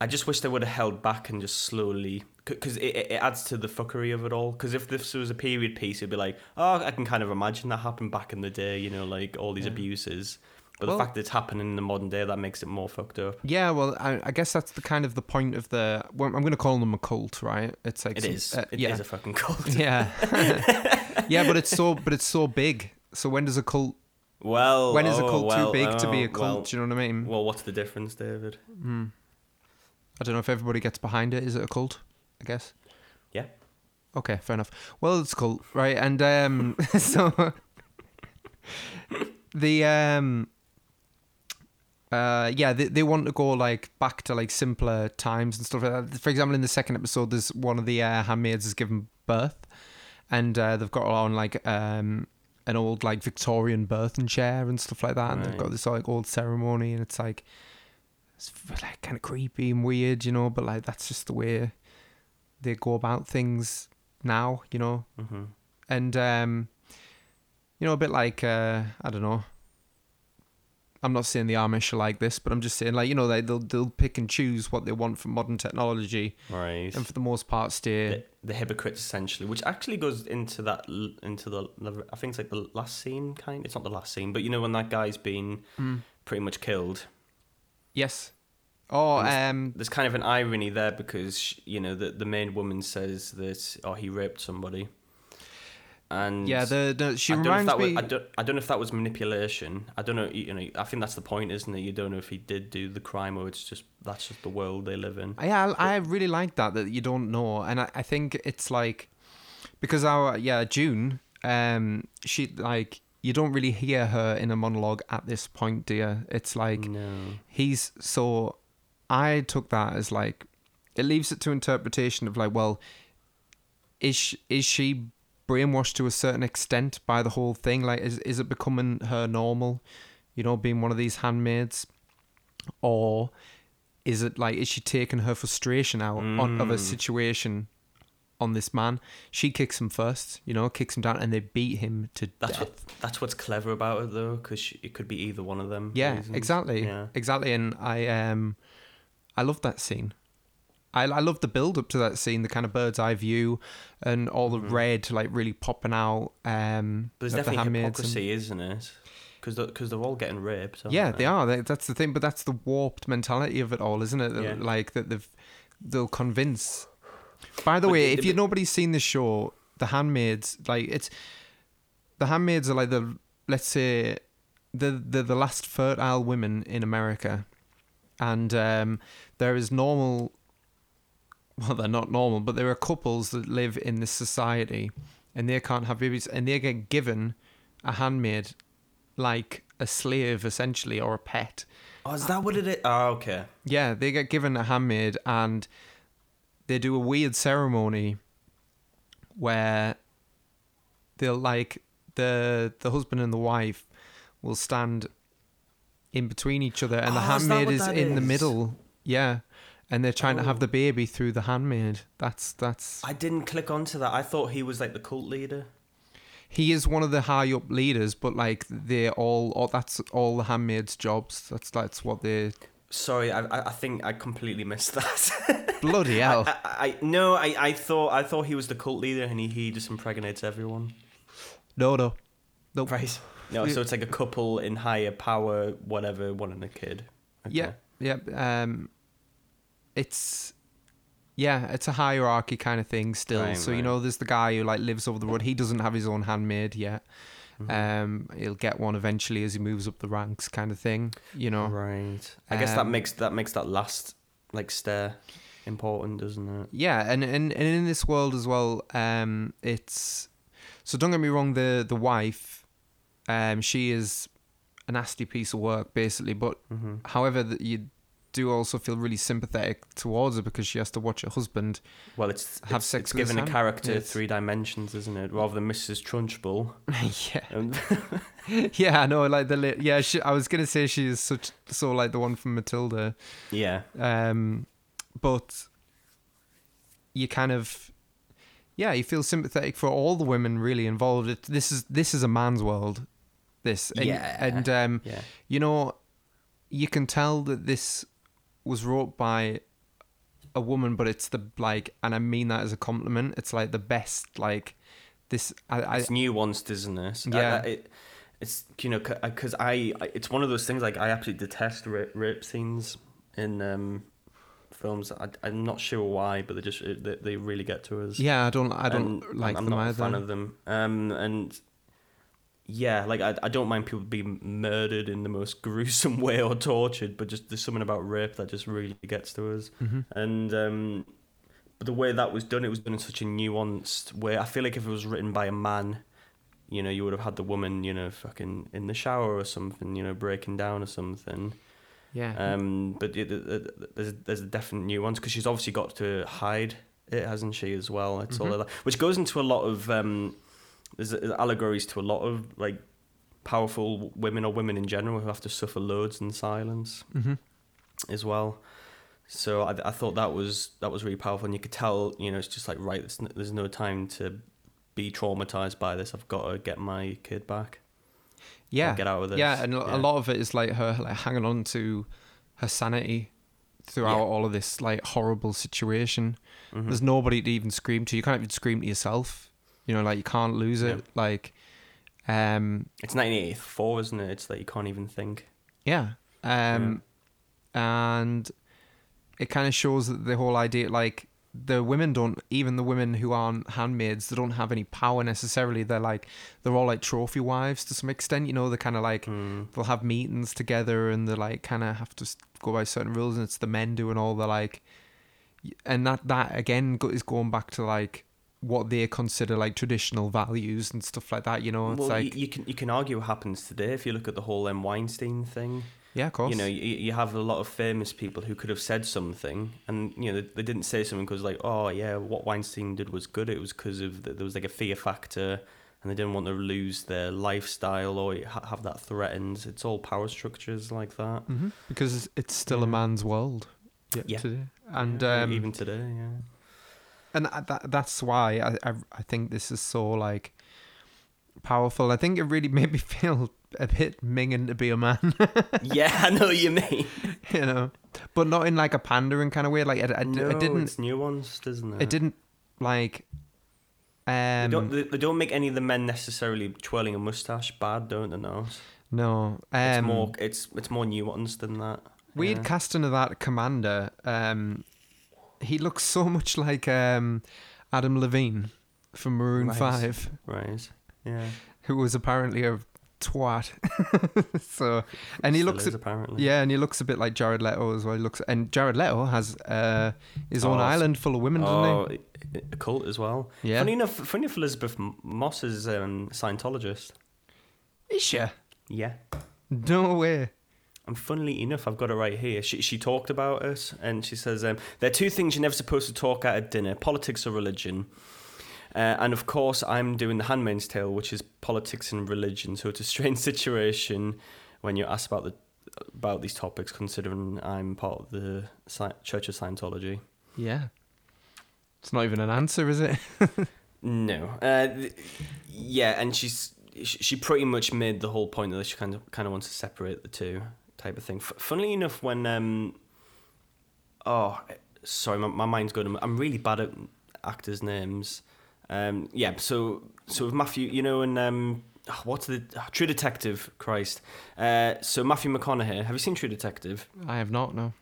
S1: I just wish they would have held back and just slowly, because it, it it adds to the fuckery of it all. Because if this was a period piece, it'd be like, oh, I can kind of imagine that happened back in the day, you know, like all these
S2: Yeah.
S1: abuses. But
S2: Well-
S1: the fact that it's happening in the modern day, that makes it more fucked up.
S2: Yeah, well, I, I guess that's the kind of the point of the. Well, I'm going to call them a cult, right? It's like
S1: It
S2: some-
S1: is.
S2: uh,
S1: It is
S2: yeah,
S1: a fucking cult. (laughs)
S2: yeah, (laughs) yeah. But it's so, but it's so big. So when does a cult?
S1: Well,
S2: When is a
S1: oh,
S2: cult
S1: well,
S2: too big to be
S1: oh,
S2: a cult?
S1: Well,
S2: do you know what I mean?
S1: well, what's the difference, David?
S2: Hmm. I don't know if everybody gets behind it. Is it a cult? I guess.
S1: Yeah.
S2: Okay, fair enough. Well, it's a cult, right? And um, (laughs) so the um, uh, yeah, they they want to go like back to like simpler times and stuff like that. For example, in the second episode, there's one of the uh, handmaids has given birth, and uh, they've got on like um an old like Victorian birthing chair and stuff like that, and they've got this like old ceremony, and it's like it's like kind of creepy and weird, you know. But like that's just the way they go about things now, you know.
S1: hmm
S2: And um, you know, a bit like uh, I don't know. I'm not saying the Amish are like this, but I'm just saying like you know they they'll they'll pick and choose what they want from modern technology,
S1: Right.
S2: and for the most part stay.
S1: the, the hypocrites essentially, which actually goes into that into the, I think it's like the last scene kind. It's not the last scene, but you know when that guy's been
S2: Mm.
S1: pretty much killed.
S2: Yes. Oh,
S1: And
S2: um,
S1: There's kind of an irony there because you know the the main woman says that oh he raped somebody, and
S2: yeah. The, the she
S1: I don't know if
S2: reminds
S1: that
S2: me.
S1: was, I don't I don't know if that was manipulation. I don't know. You know, I think that's the point, isn't it? You don't know if he did do the crime or it's just that's just the world they live in.
S2: Yeah, I, I really like that that you don't know, and I, I think it's like because our yeah June, um, she like you don't really hear her in a monologue at this point, dear. It's like
S1: no.
S2: he's so. I took that as like it leaves it to interpretation of like, well, is she, is she brainwashed to a certain extent by the whole thing? Like, is is it becoming her normal? You know, being one of these handmaids, or is it like is she taking her frustration out on, of a
S1: Mm.
S2: situation on this man? She kicks him first, you know, kicks him down, and they beat him to
S1: That's
S2: death.
S1: what that's what's clever about it though, because it could be either one of them.
S2: Yeah,
S1: reasons.
S2: exactly,
S1: Yeah.
S2: exactly. And I um, I love that scene. I I love the build up to that scene, the kind of bird's eye view, and all the
S1: Mhm.
S2: red like really popping out. Um,
S1: But there's
S2: of the
S1: definitely
S2: handmaids and-
S1: hypocrisy, isn't it? Because because they're all getting raped.
S2: Yeah, they are. They, that's the thing. But that's the warped mentality of it all, isn't it?
S1: Yeah.
S2: Like that they've they'll convince. By the
S1: But
S2: way, if you nobody's seen the show, the handmaids like it's the handmaids are like the let's say the the the last fertile women in America, and um, there is normal. Well, they're not normal, but there are couples that live in this society, and they can't have babies, and they get given a handmaid like a slave essentially or a pet.
S1: Oh, is that what it is? Oh, okay.
S2: Yeah, they get given a handmaid and they do a weird ceremony where they'll like the the husband and the wife will stand in between each other and the
S1: Oh, is
S2: handmaid is
S1: that
S2: in the middle. Yeah. And they're trying to have
S1: Oh.
S2: the baby through the handmaid. That's that's
S1: I didn't click onto that. I thought he was like the cult leader.
S2: he is one of the high up leaders, but like they're all, all that's all the handmaid's jobs. That's that's what they
S1: Sorry, I I I think I completely missed that. (laughs)
S2: bloody hell.
S1: I, I, I no, I, I thought I thought he was the cult leader and he, he just impregnates everyone.
S2: No, no. Nope.
S1: Right. No, so it's like a couple in higher power, whatever, wanting a kid. Okay.
S2: Yeah, yeah. Um, it's yeah, it's a hierarchy kind of thing still.
S1: Right,
S2: so you know, there's the guy who like lives over the road. He doesn't have his own handmaid yet. Um, he'll get one eventually as he moves up the ranks, kind of thing. You know.
S1: Right. I guess that
S2: Um,
S1: makes that makes that last like stare important, doesn't it?
S2: Yeah, and, and and in this world as well, um, it's so don't get me wrong. The the wife, um, she is a nasty piece of work, basically. But
S1: Mm-hmm.
S2: however, that you do also feel really sympathetic towards her because she has to watch her husband.
S1: Well, it's
S2: Have
S1: it's,
S2: sex
S1: it's given a character
S2: It's-
S1: three dimensions, isn't it? Rather than Mrs. Trunchbull. (laughs)
S2: yeah, (laughs) yeah, I know. Like the li- yeah, she, I was gonna say she is such so like the one from Matilda.
S1: yeah,
S2: um, but you kind of yeah you feel sympathetic for all the women really involved it, this is this is a man's world this and,
S1: Yeah.
S2: and um,
S1: yeah,
S2: you know you can tell that this was wrote by a woman but it's the like and i mean that as a compliment it's like the best like this i, I
S1: it's nuanced, isn't it? I-
S2: Yeah.
S1: I- it, it's you know because I, I it's one of those things like I absolutely detest rape, rape scenes in um, films. I, I'm not sure why, but they just they, they really get to us.
S2: yeah i don't i don't
S1: And
S2: like
S1: I'm
S2: them
S1: not
S2: either
S1: a fan of them. Um, and yeah, like I, I don't mind people being murdered in the most (laughs) gruesome way or tortured, but just there's something about rape that just really gets to us.
S2: Mhm.
S1: And um, but the way that was done, it was done in such a nuanced way. I feel like if it was written by a man, you know, you would have had the woman, you know, fucking in the shower or something, you know, breaking down or something.
S2: yeah
S1: Um, but it, it, it- there's there's a definite nuance because she's obviously got to hide it, hasn't she, as well? It's all
S2: Mhm.
S1: of that, which goes into a lot of um, there's allegories to a lot of like powerful women or women in general who have to suffer loads in silence
S2: hmm
S1: as well. So I, I thought that was that was really powerful, and you could tell, you know, it's just like right, there's no, there's no time to be traumatized by this. I've got to get my kid back.
S2: yeah
S1: get out of this.
S2: Yeah, and a-
S1: Yeah.
S2: a lot of it is like her like hanging on to her sanity throughout
S1: Yeah.
S2: all of this like horrible situation.
S1: Mhm.
S2: There's nobody to even scream to. You can't even scream to yourself. You know, like you can't lose it.
S1: Yeah.
S2: Like, um,
S1: It's 1984, isn't it? It's like you can't even think.
S2: yeah, um, and it kind of shows that the whole idea, like the women don't, even the women who aren't handmaids, they don't have any power necessarily. They're like, they're all like trophy wives to some extent. You know, they're kind of like
S1: Mm.
S2: they'll have meetings together and they're like kind of have to go by certain rules and it's the men doing all the like and that that again is going back to like what they consider like traditional values and stuff like that you know it's
S1: well,
S2: like
S1: you, you can you can argue what happens today if you look at the whole um, Weinstein thing.
S2: yeah of course
S1: You know, you, you have a lot of famous people who could have said something, and you know they, they didn't say something because like, oh yeah, what Weinstein did was good. It was because of the, there was like a fear factor, and they didn't want to lose their lifestyle or have that threatened. It's all power structures like that.
S2: hmm because it's- still a man's world yeah,
S1: Yeah.
S2: today. and
S1: Yeah,
S2: um
S1: even today, yeah.
S2: And that that's why I, I I think this is so like powerful I think it really (laughs) made me feel a bit minging to be a man (laughs)
S1: yeah, I know what you mean. (laughs)
S2: you know, but not in like a pandering kind of way. Like I, I,
S1: no,
S2: I didn't,
S1: It's nuanced, isn't it?
S2: it didn't like.
S1: They don't,
S2: Um,
S1: they, they don't make any of the men necessarily twirling a mustache bad, don't they? No,
S2: no,
S1: it's
S2: um,
S1: more it's it's more nuanced than that.
S2: weird
S1: yeah.
S2: casting of that commander. Um, he looks so much like um, Adam Levine from Maroon
S1: Right.
S2: Five,
S1: right? Yeah,
S2: who was apparently a twat. (laughs) so, and he
S1: Still
S2: looks,
S1: is,
S2: a,
S1: apparently.
S2: yeah, and he looks a bit like Jared Leto as well. He looks, and Jared Leto has uh, his own
S1: Oh,
S2: island full of women, doesn't
S1: Oh, a- a cult as well.
S2: Yeah,
S1: Funny enough, funny enough, Elisabeth Moss is um, Scientologist.
S2: is she?
S1: Yeah.
S2: No way.
S1: And funnily enough, I've got it right here. She she talked about it, and she says um, there are two things you're never supposed to talk at at dinner: politics or religion. Uh, and of course, I'm doing the Handmaid's Tale, which is politics and religion. So it's a strange (laughs) situation when you're asked about the about these topics, considering I'm part of the Sci- Church of Scientology.
S2: Yeah. It's not even an answer, is it? (laughs)
S1: No. Uh, th- yeah, and she's she she pretty much made the whole point that she kind of kind of wants to separate the two type of thing. F- funnily enough, when um, oh, sorry, my, my mind's going. I'm really bad at actors' names. Um, yeah, so so with Matthew, you know, and um, oh, what's the oh, True Detective? Christ. Uh, so Matthew McConaughey. Have you seen True Detective?
S2: I have not, no.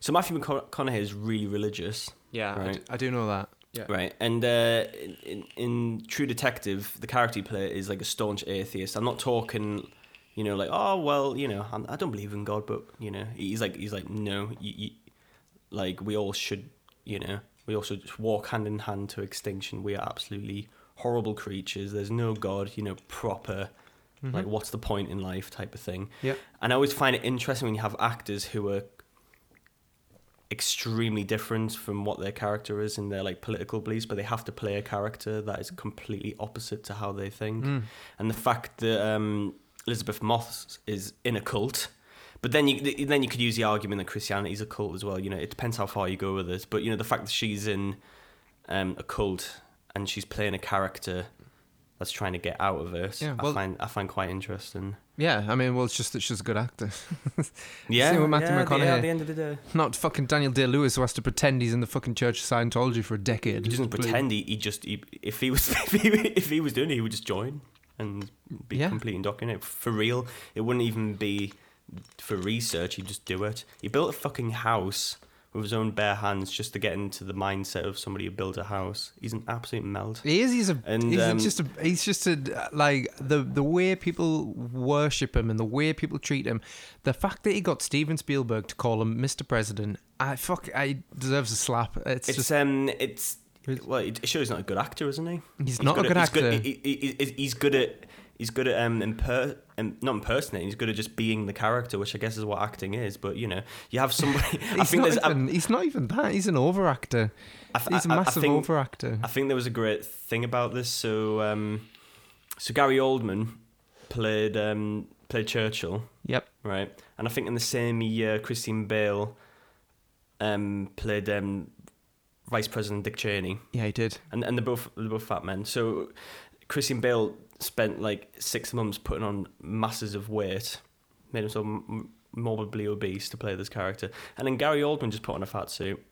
S1: So Matthew McConaughey is really religious.
S2: Yeah, I
S1: Right.
S2: d- I, do know that. Yeah.
S1: Right, and uh, in, in, in True Detective, the character he play is like a staunch atheist. I'm not talking, you know, like oh well, you know, I'm, I don't believe in God, but you know, he's like he's like no, you, you, like we all should, you know, we all should just walk hand in hand to extinction. We are absolutely horrible creatures. There's no God, you know, proper. Like, what's the point in life, type of thing.
S2: Yeah.
S1: And I always find it interesting when you have actors who are extremely different from what their character is in their like political beliefs, but they have to play a character that is completely opposite to how they think.
S2: Mm.
S1: And the fact that um, Elisabeth Moss is in a cult, but then you then you could use the argument that Christianity is a cult as well. You know, it depends how far you go with it. But you know, the fact that she's in um, a cult and she's playing a character that's trying to get out of it,
S2: Yeah,
S1: I find I find quite interesting.
S2: Yeah, I mean, well, it's just that she's a good actor. (laughs)
S1: Yeah,
S2: with Matthew
S1: yeah, the-
S2: McConaughey.
S1: At the end of the day,
S2: Not fucking Daniel Day Lewis who has to pretend he's in the fucking Church of Scientology for a decade.
S1: he doesn't pretend. He, he just he, if he was (laughs) if he, if he was doing it, he would just join and be
S2: Yeah.
S1: complete indoctrinated for real. It wouldn't even be for research. He'd just do it. He built a fucking house with his own bare hands just to get into the mindset of somebody who built a house. He's an absolute melt.
S2: He is. He's a.
S1: And,
S2: he's
S1: um,
S2: just a. He's just a like the the way people worship him and the way people treat him. The fact that he got Steven Spielberg to call him Mr. President, I fuck. I deserves a slap. It's,
S1: It's
S2: just
S1: um, it's well, it shows he's not a good actor, isn't he?
S2: He's not a good
S1: at,
S2: actor.
S1: He's good, he, he, he- he's good at he's good at um, imper, um not impersonating. He's good at just being the character, which I guess is what acting is. But you know, you have somebody. (laughs) I
S2: he's
S1: think
S2: not
S1: there's. I,
S2: even. he's not even that. He's an over actor.
S1: I th-
S2: He's a
S1: I- I
S2: massive
S1: think-
S2: over actor.
S1: I think there was a great thing about this. So, um, so Gary Oldman played um, played Churchill,
S2: Yep.
S1: right? And I think in the same year, Christian Bale um, played um, Vice President Dick Cheney,
S2: Yeah, he did.
S1: and and they're both they're both fat men. So, Christian Bale spent like six months putting on masses of weight, made himself m- morbidly obese to play this character, and then Gary Oldman just put on a fat suit.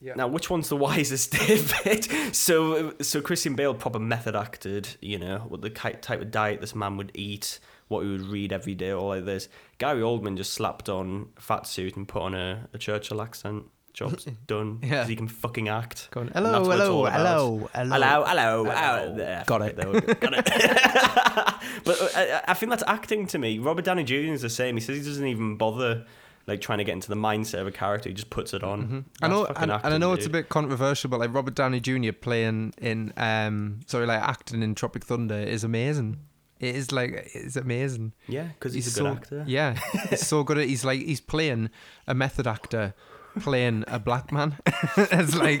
S2: Yeah.
S1: Now, which one's the (laughs) wisest, David? (laughs) so, so Christian Bale proper method acted, you know, what the ki- type of diet this man would eat, what he would read every day, all like this. Gary Oldman just slapped on a fat suit and put on a, a Churchill accent. Job's (laughs) done.
S2: Yeah.
S1: 'cause he can fucking act.
S2: Going,
S1: And
S2: hello,
S1: that's what it's
S2: hello,
S1: all about.
S2: hello, hello,
S1: Hello, hello,
S2: Hello.
S1: There,
S2: Got it.
S1: there we go. Got it. (laughs) but uh, I, I think that's acting to me. Robert Downey Jr. is the same. He says he doesn't even bother like trying to get into the mindset of a character. He just puts it on.
S2: Mm-hmm. I
S1: That's
S2: know,
S1: fucking
S2: and, and I
S1: acting,
S2: know it's a
S1: dude.
S2: bit controversial, but like Robert Downey Jr. playing in, um, sorry, like acting in Tropic Thunder is amazing. It is like it's amazing.
S1: Yeah, because he's, a good
S2: so,
S1: actor.
S2: Yeah, he's so good at. He's like he's playing a method actor, playing a black man. (laughs) it's like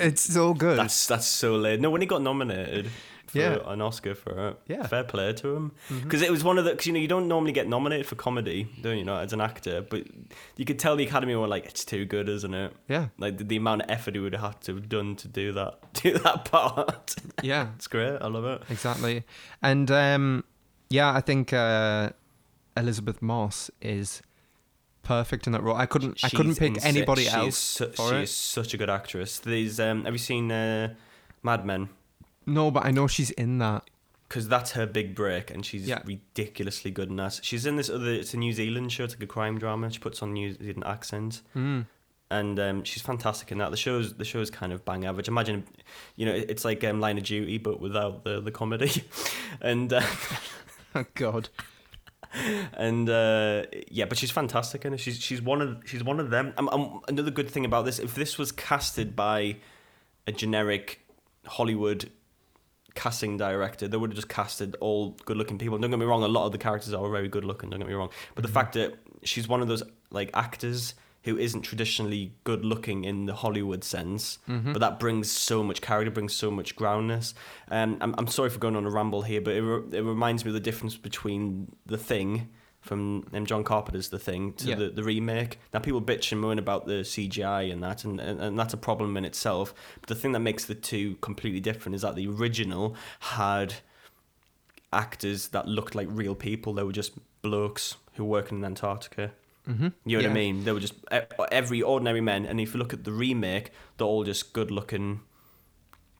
S2: it's so good.
S1: That's that's so late. No, when he got nominated for
S2: Yeah.
S1: an Oscar for it,
S2: Yeah.
S1: fair play to him. Because it was one of the, because you know you don't normally get nominated for comedy, don't you? Know as an actor, but you could tell the Academy were like, it's too good, isn't it?
S2: yeah,
S1: Like the, the amount of effort he would have had to have done to do that, (laughs) do that part.
S2: yeah, (laughs)
S1: it's great. I love it.
S2: exactly. And um, yeah, I think uh, Elisabeth Moss is perfect in that role. I couldn't, I couldn't pick anybody
S1: she
S2: else
S1: Is su- she
S2: it.
S1: is such a good actress. There's, um, have you seen uh, Mad Men?
S2: No, but I know she's in that.
S1: because that's her big break, and she's
S2: Yeah.
S1: ridiculously good in that. She's in this other. It's a New Zealand show. It's like a crime drama. She puts on New Zealand accent,
S2: Mm.
S1: and um, she's fantastic in that. The show's the show's kind of bang average. Imagine, you know, it's like um, Line of Duty, but without the the comedy, (laughs) and uh, (laughs)
S2: Oh God. (laughs)
S1: and uh, yeah, but she's fantastic it. She's she's one of she's one of them. Um, um, another good thing about this, if this was casted by a generic Hollywood casting director, they would have just casted all good looking people. Don't get me wrong, a lot of the characters are very good looking, don't get me wrong. But the fact that she's one of those like actors who isn't traditionally good looking in the Hollywood sense, but that brings so much character, brings so much groundness. Um, I'm, I'm sorry for going on a ramble here, but it, re- it reminds me of the difference between The Thing from um, John Carpenter's The Thing to
S2: Yeah.
S1: the, the remake. Now, people bitch and moan about the CGI and that, and, and, and that's a problem in itself. But the thing that makes the two completely different is that the original had actors that looked like real people. They were just blokes who work in Antarctica.
S2: Mm-hmm.
S1: You know
S2: yeah.
S1: what I mean? They were just every ordinary men. And if you look at the remake, they're all just good looking,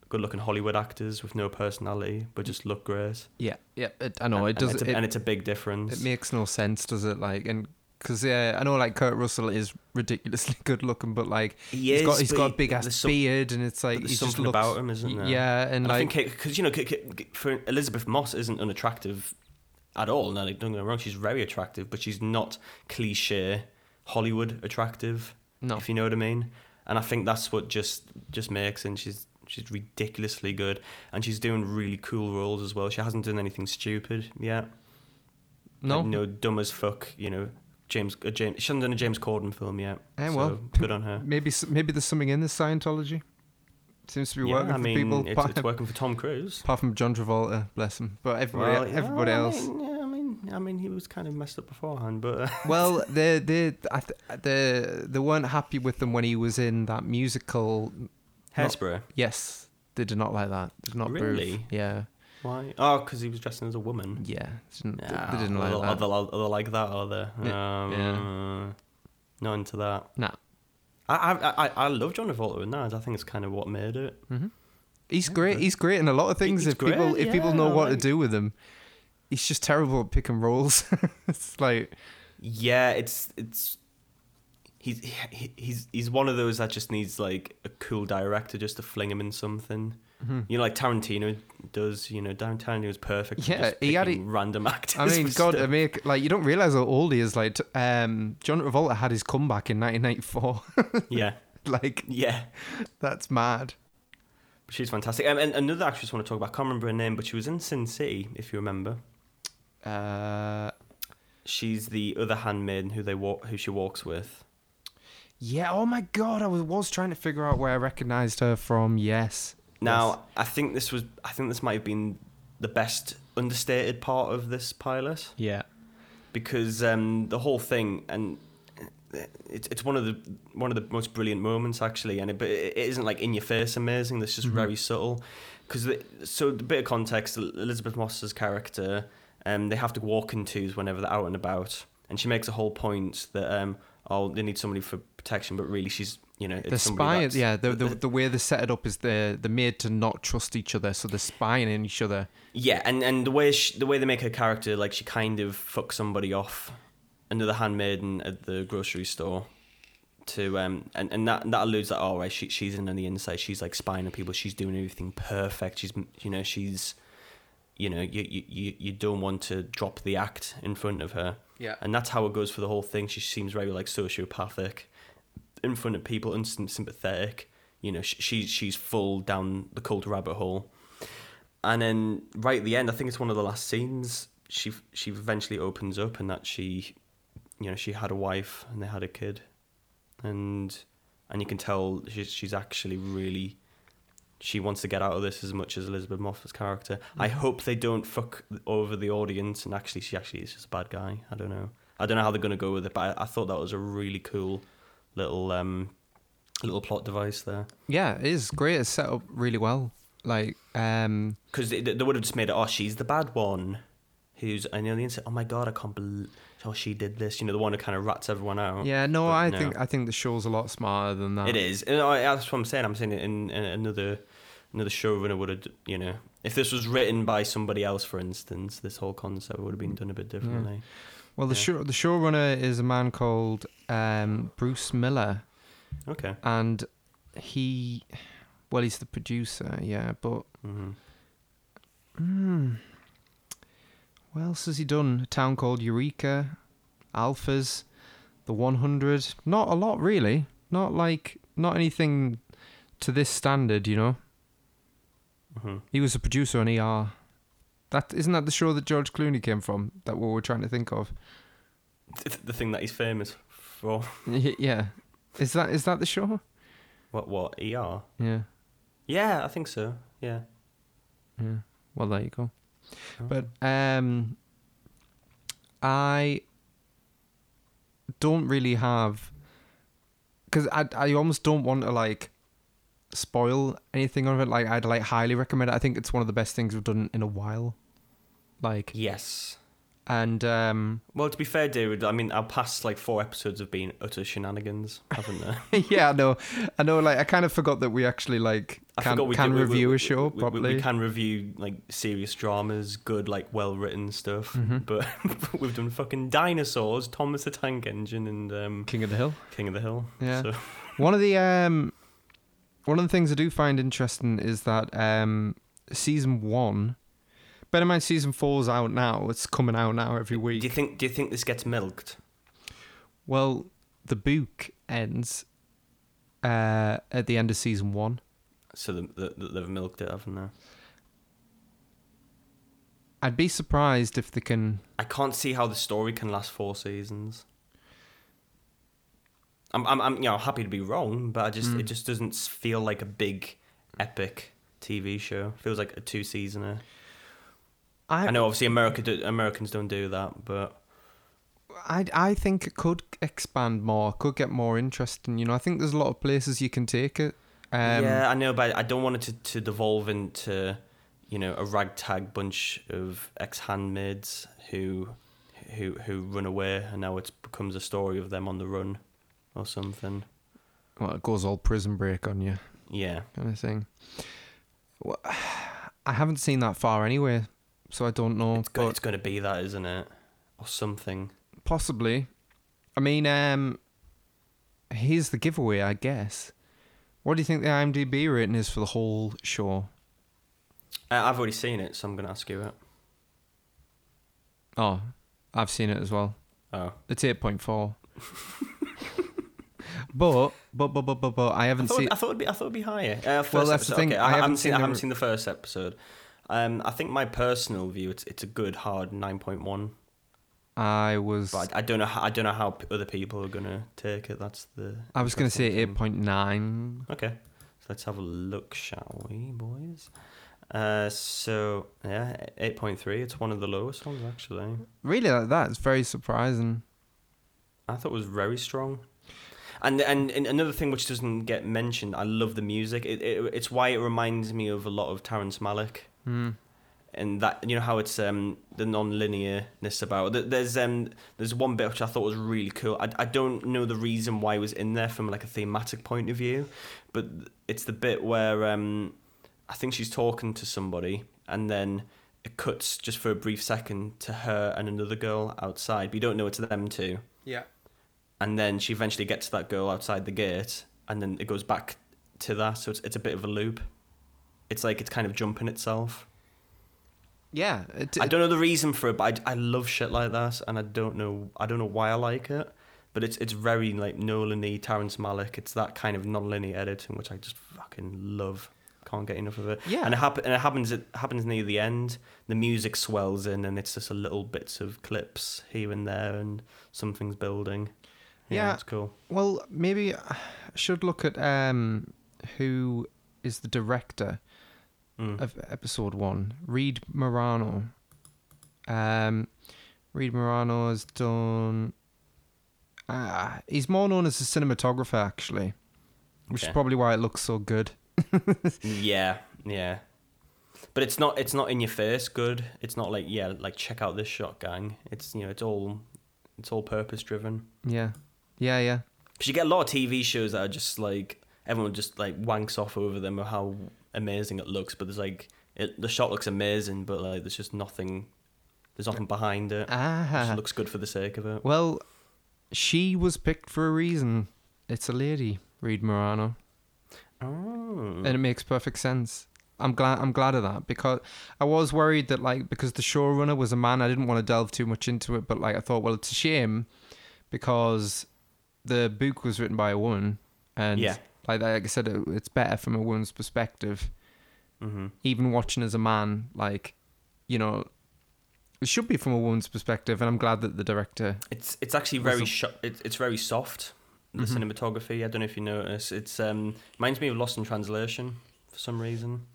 S1: good looking Hollywood actors with no personality, but just look great.
S2: Yeah, yeah. It, I know
S1: and,
S2: it does.
S1: and it's, a,
S2: it,
S1: and it's a big difference.
S2: it makes no sense, does it? Like, and Because yeah, I know like Kurt Russell is ridiculously (laughs) good looking, but like
S1: He
S2: he's
S1: is,
S2: got he's got a big ass
S1: some-
S2: beard, and it's like
S1: there's something
S2: looks,
S1: about him, isn't there?
S2: Yeah, and,
S1: And I
S2: like
S1: think because you know for Elisabeth Moss isn't unattractive at all. No, like, don't get me wrong, she's very attractive, but she's not cliche Hollywood attractive.
S2: no,
S1: if you know what I mean. And I think that's what just just makes and she's she's ridiculously good and she's doing really cool roles as well. She hasn't done anything stupid yet.
S2: no,
S1: Like, no dumb as fuck. You know, James uh, James. She hasn't done a James Corden film yet.
S2: Eh,
S1: so
S2: well.
S1: good on her. (laughs)
S2: maybe maybe there's something in this Scientology. Seems to be
S1: Yeah,
S2: working
S1: I
S2: for
S1: mean,
S2: people.
S1: it's,
S2: apart,
S1: it's working for Tom Cruise.
S2: apart from John Travolta, bless him, but everybody
S1: Well, yeah,
S2: everybody
S1: I
S2: else.
S1: mean, yeah, I mean, I mean, he was kind of messed up beforehand, but uh, (laughs)
S2: Well, they they they they weren't happy with him when he was in that musical.
S1: Hairspray.
S2: Yes, they did not like that. They did not.
S1: Really?
S2: Yeah,
S1: Why? Oh, because he was dressing as a woman.
S2: yeah. Didn't, they-
S1: Yeah,
S2: they didn't like
S1: are,
S2: that.
S1: they, are they like that? Are they?
S2: Yeah,
S1: Um, Not into that.
S2: Nah.
S1: I, I I love John Travolta in that. I think it's kind of what made it. Mm-hmm.
S2: He's great. He's great in a lot of things. if people
S1: great,
S2: if people know what to do with him, he's just terrible at picking roles. (laughs) it's like
S1: Yeah, it's it's he's he, he's he's one of those that just needs like a cool director just to fling him in something.
S2: Mm-hmm.
S1: You know, like Tarantino does. You know, Tarantino is perfect.
S2: Yeah, he had it-
S1: random actors.
S2: I mean, God,
S1: stuff.
S2: I mean, like you don't realize how old he is. Like um, John Travolta had his comeback in 1994. (laughs)
S1: yeah,
S2: like
S1: yeah.
S2: that's mad.
S1: She's fantastic. Um, and another actress I want to talk about. I can't remember her name, but she was in Sin City, if you remember.
S2: Uh,
S1: She's the other handmaiden who they walk, who she walks with.
S2: yeah. Oh my God, I was was trying to figure out where I recognized her from. Yes.
S1: Now, I think this was, I think this might have been the best understated part of this pilot
S2: Yeah.
S1: because um, the whole thing, and it's it's one of the one of the most brilliant moments actually, and it, but it isn't like in your face amazing. That's just very subtle. Because so the bit of context, Elisabeth Moss's character, um, they have to walk in twos whenever they're out and about, and she makes a whole point that um, oh they need somebody for protection, but really she's you know it's
S2: The
S1: somebody
S2: spy, yeah, the, the the way they set it up is they're they're made to not trust each other, so they're spying on each other.
S1: Yeah, and, and the way she, the way they make her character, like she kind of fucks somebody off, another handmaiden at the grocery store, to um and, and that that alludes that oh right she she's in on the inside she's like spying on people she's doing everything perfect she's you know she's you know you you you don't want to drop the act in front of her
S2: Yeah.
S1: and that's how it goes for the whole thing she seems very like sociopathic in front of people unsympathetic you know she, she's she's full down the cult rabbit hole and then right at the end, I think it's one of the last scenes. She she eventually opens up, and that she, you know, she had a wife and they had a kid, and and you can tell she's she's actually really, she wants to get out of this as much as Elizabeth Moffat's character. I mm. hope they don't fuck over the audience, and actually she actually is just a bad guy. I don't know. I don't know how they're gonna go with it, but I, I thought that was a really cool little um little plot device there.
S2: Yeah, it is great. It's set up really well. Like, um,
S1: because they, they would have just made it. Oh, she's the bad one. Who's and on the inside? Oh my god, I can't believe. Oh, she did this. You know, the one who kind of rats everyone out.
S2: yeah, no,
S1: But
S2: I
S1: no.
S2: think I think the show's a lot smarter than that.
S1: it is. And I, that's what I'm saying. I'm saying it in, in another another showrunner would have. You know, if this was written by somebody else, for instance, this whole concept would have been done a bit differently.
S2: Well, the
S1: Yeah.
S2: show the showrunner is a man called um, Bruce Miller,
S1: Okay.
S2: and he, well, he's the producer, yeah. But
S1: hmm
S2: hmm, what else has he done? A town called Eureka, Alphas, The One Hundred. Not a lot, really. Not like not anything to this standard, you know.
S1: hmm
S2: He was a producer on ER. That isn't that the show that George Clooney came from. That what we're trying to think of.
S1: The thing that he's famous for.
S2: Yeah, is that is that the show?
S1: What? What? ER.
S2: Yeah,
S1: Yeah, I think so. Yeah.
S2: yeah. Well, there you go.
S1: Oh.
S2: But um, I don't really have because I I almost don't want to like spoil anything of it. Like I'd like highly recommend it. I think it's one of the best things we've done in a while. Like
S1: Yes.
S2: And um,
S1: Well, to be fair, David, I mean, our past like four episodes have been utter shenanigans, haven't they? (laughs)
S2: yeah, I know, I know. Like, I kind of forgot that we actually like can, can
S1: we-
S2: review
S1: we-
S2: a show
S1: we- we- We, can review like serious dramas, good, like well written stuff.
S2: Mm-hmm.
S1: But (laughs) we've done fucking dinosaurs, Thomas the Tank Engine, and um,
S2: King of the Hill.
S1: King of the Hill.
S2: Yeah.
S1: So, (laughs)
S2: One of the um, one of the things I do find interesting is that um, season one. Bear in mind, season four's out now. It's coming out now every week.
S1: do you think? Do you think this gets milked?
S2: Well, the book ends uh, at the end of season one.
S1: So the, the, they've milked it, haven't they?
S2: I'd be surprised if they can.
S1: I can't see how the story can last four seasons. I'm, I'm, I'm you know, happy to be wrong, but I just,
S2: Mm.
S1: it just doesn't feel like a big, epic TV show. feels like a two seasoner.
S2: I,
S1: I know, obviously, America, do, Americans don't do that, but
S2: I, I think it could expand more. Could get more interesting. You know, I think there's a lot of places you can take it. Um,
S1: yeah, I know, but I don't want it to, to devolve into, you know, a ragtag bunch of ex handmaids who, who, who run away, and now it becomes a story of them on the run, or something.
S2: Well, it goes all prison break on you,
S1: Yeah.
S2: kind of thing. Well, (sighs) I haven't seen that far anyway, so I don't know.
S1: It's, go-
S2: but
S1: it's going to be that, isn't it? Or something.
S2: possibly. I mean, um, here's the giveaway, I guess. What do you think the IMDb rating is for the whole show?
S1: Uh, I've already seen it, so I'm going to ask you it.
S2: Oh, I've seen it as well.
S1: Oh.
S2: It's eight point four. (laughs) but, but but but but but I
S1: I
S2: haven't
S1: thought,
S2: seen.
S1: I thought it'd be. I thought it'd be higher. Uh, first
S2: Well, that's the thing,
S1: Okay,
S2: I
S1: I,
S2: haven't seen.
S1: I haven't seen the first episode. Um, I think my personal view, it's it's a good hard nine point one.
S2: I was.
S1: But I, I don't know. How, I don't know how other people are gonna take it. That's the.
S2: I was going to say eight point nine.
S1: Okay, so let's have a look, shall we, boys? Uh, so yeah, eight point three. It's one of the lowest ones actually.
S2: Really, like that? It's very surprising.
S1: I thought it was very strong. And, and and another thing which doesn't get mentioned, I love the music. It, it it's why it reminds me of a lot of Terrence Malick.
S2: Hmm.
S1: and that you know how it's um the non-linearness about th- there's um there's one bit which I thought was really cool. I, I don't know the reason why it was in there from like a thematic point of view, but it's the bit where um I think she's talking to somebody and then it cuts just for a brief second to her and another girl outside. But you don't know it's them two,
S2: Yeah.
S1: and then she eventually gets to that girl outside the gate, and then it goes back to that. So it's it's a bit of a loop. It's like it's kind of jumping itself.
S2: Yeah. It,
S1: I don't know the reason for it, but I, I love shit like that, and I don't know I don't know why I like it, but it's it's very like Nolan-y, Terrence Malick. It's that kind of non-linear editing which I just fucking love. Can't get enough of it.
S2: Yeah.
S1: and it, happen, and it happens it happens near the end. The music swells in, and it's just a little bits of clips here and there, and something's building. Yeah,
S2: Yeah.
S1: it's cool.
S2: Well, maybe I should look at um who is the director
S1: Mm.
S2: of episode one. Reed Morano. Um, Reed Morano has done. Ah, he's more known as a cinematographer actually, which is probably why it looks so good. (laughs)
S1: Yeah, yeah. But it's not it's not in your face good. It's not like yeah, like check out this shot gang. It's you know, it's all it's all purpose driven.
S2: Yeah, yeah, yeah.
S1: Cuz you get a lot of TV shows that are just like everyone just like wanks off over them or how amazing it looks, but there's like it, the shot looks amazing, but like there's just nothing there's nothing behind it. It
S2: Ah,
S1: just looks good for the sake of it.
S2: well, she was picked for a reason. It's a lady, Reed Morano.
S1: Oh.
S2: and it makes perfect sense. I'm glad I'm glad of that because I was worried that like because the showrunner was a man, I didn't want to delve too much into it, but like I thought, well, it's a shame because the book was written by a woman, and
S1: Yeah.
S2: Like like I said, it, it's better from a woman's perspective.
S1: hmm
S2: Even watching as a man, like you know, it should be from a woman's perspective, and I'm glad that the director.
S1: It's it's actually very sho- it, it's very soft. The
S2: Mhm.
S1: cinematography. I don't know if you notice. It's um reminds me of Lost in Translation for some reason.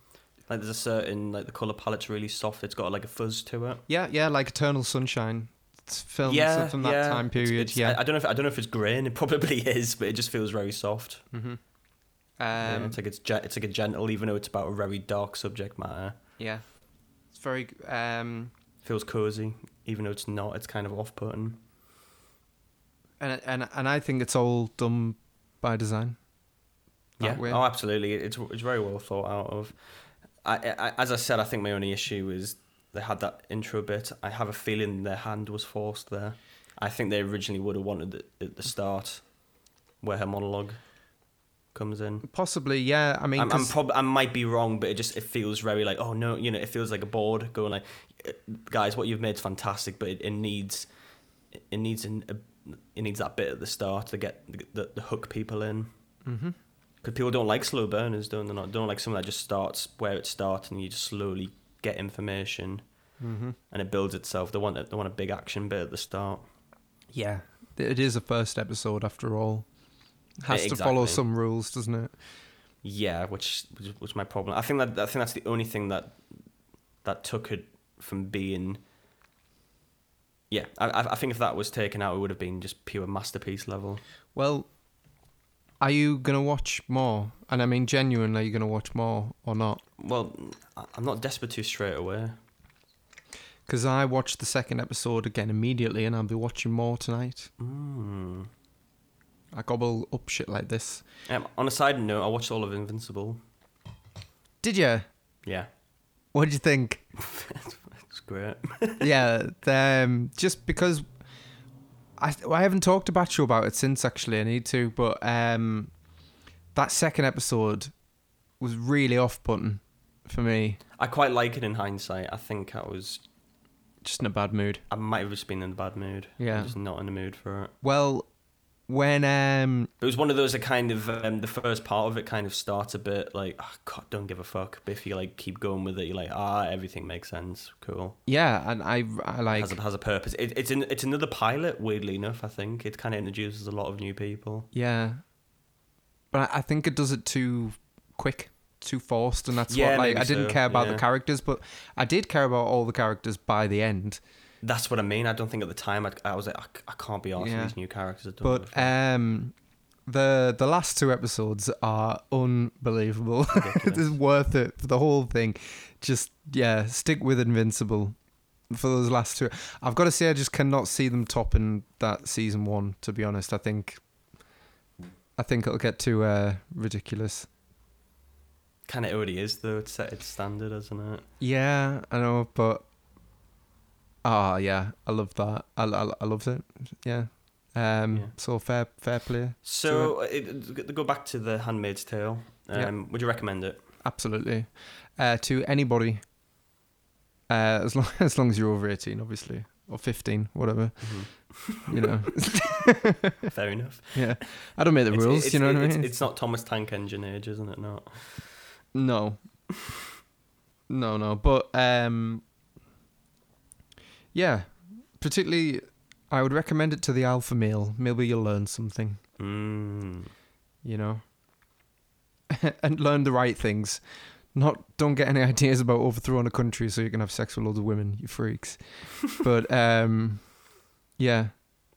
S1: Like there's a certain like the color palette's really soft. It's got like a fuzz to it.
S2: Yeah, yeah, like Eternal Sunshine. It's filmed
S1: yeah,
S2: from that
S1: yeah.
S2: time
S1: It's-
S2: period.
S1: it's-
S2: yeah.
S1: I, I don't know if I don't know if it's grain. It (laughs) probably is, but it just feels very soft.
S2: mm-hmm.
S1: Yeah,
S2: Um,
S1: it's like it's ge- it's like a gentle, even though it's about a very dark subject matter.
S2: Yeah, it's very. Um,
S1: feels cozy, even though it's not. It's kind of off-putting.
S2: And and and I think it's all done by design.
S1: Yeah.
S2: way.
S1: Oh, absolutely. It's it's very well thought out of. I, I as I said, I think my only issue is they had that intro bit. I have a feeling their hand was forced there. I think they originally would have wanted it at the start, where her monologue comes in.
S2: Possibly, yeah. I mean,
S1: I'm, I'm prob- I might be wrong, but it just it feels very like oh no, you know, it feels like a board going like, "Uh, guys, what you've made is fantastic, but it, it needs it needs an, a, it needs that bit at the start to get the, the, the hook people in.
S2: Mhm.
S1: Because people don't like slow burners, don't they? Not don't like something that just starts where it starts and you just slowly get information
S2: Mhm.
S1: and it builds itself. They want a, they want a big action bit at the start.
S2: yeah, it is a first episode after all. Has to follow some rules, doesn't it?
S1: Yeah, which was, my problem. I think that I think that's the only thing that that took it from being. Yeah, I I think if that was taken out, it would have been just pure masterpiece level.
S2: Well, are you gonna watch more? And I mean, genuinely, are you gonna watch more or not?
S1: Well, I'm not desperate to straight away.
S2: Because I watched the second episode again immediately, and I'll be watching more tonight.
S1: Mm.
S2: I gobble up shit like this.
S1: Um, on a side note, I watched all of Invincible.
S2: Did you?
S1: Yeah,
S2: What did you think? (laughs)
S1: it's great. (laughs)
S2: yeah, um, just because I I haven't talked about you about it since. Actually, I need to, but um, that second episode was really off-putting for me.
S1: I quite like it in hindsight. I think I was
S2: Just in a bad mood.
S1: I might have just been in a bad mood.
S2: Yeah.
S1: I'm just not in the mood for it.
S2: Well, when um,
S1: It was one of those that kind of um, the first part of it kind of starts a bit like oh, God, don't give a fuck. But if you like keep going with it, you're like ah, everything makes sense. Cool.
S2: yeah, and I I like
S1: has a, has a purpose. It, it's in, it's another pilot. Weirdly enough, I think it kind of introduces a lot of new people.
S2: yeah, but I, I think it does it too quick, too forced, and that's
S1: Yeah,
S2: what like I didn't
S1: so,
S2: care about
S1: yeah.
S2: the characters, but I did care about all the characters by the end.
S1: That's what I mean. I don't think at the time I, I was like I can't be arsed
S2: Yeah.
S1: with these new characters.
S2: But
S1: give a fuck.
S2: um, the the last two episodes are unbelievable. (laughs) It's worth it for the whole thing. Just yeah, stick with Invincible for those last two. I've got to say, I just cannot see them topping that season one. To be honest, I think I think it'll get too uh, ridiculous.
S1: kind of already is though. It's set its standard, isn't it?
S2: Yeah, I know, but ah, yeah, I love that. I I, I loved it. Yeah. Um.
S1: Yeah.
S2: So fair fair play.
S1: So it, to go back to the Handmaid's Tale. Um,
S2: Yeah.
S1: Would you recommend it?
S2: Absolutely. Uh, to anybody, uh, as long (laughs) as long as you're over eighteen, obviously, or fifteen, whatever. You know. (laughs)
S1: Fair enough.
S2: yeah. I don't make the
S1: It's-
S2: rules.
S1: it's-
S2: you know what I
S1: it's,
S2: mean?
S1: It's not Thomas Tank Engine age, isn't it? Not.
S2: No. No, no, but um, yeah, particularly, I would recommend it to the alpha male. Maybe you'll learn something.
S1: Mm.
S2: you know, (laughs) and learn the right things. Not don't get any (laughs) ideas about overthrowing a country so you can have sex with loads of women, you freaks. (laughs) but um, yeah,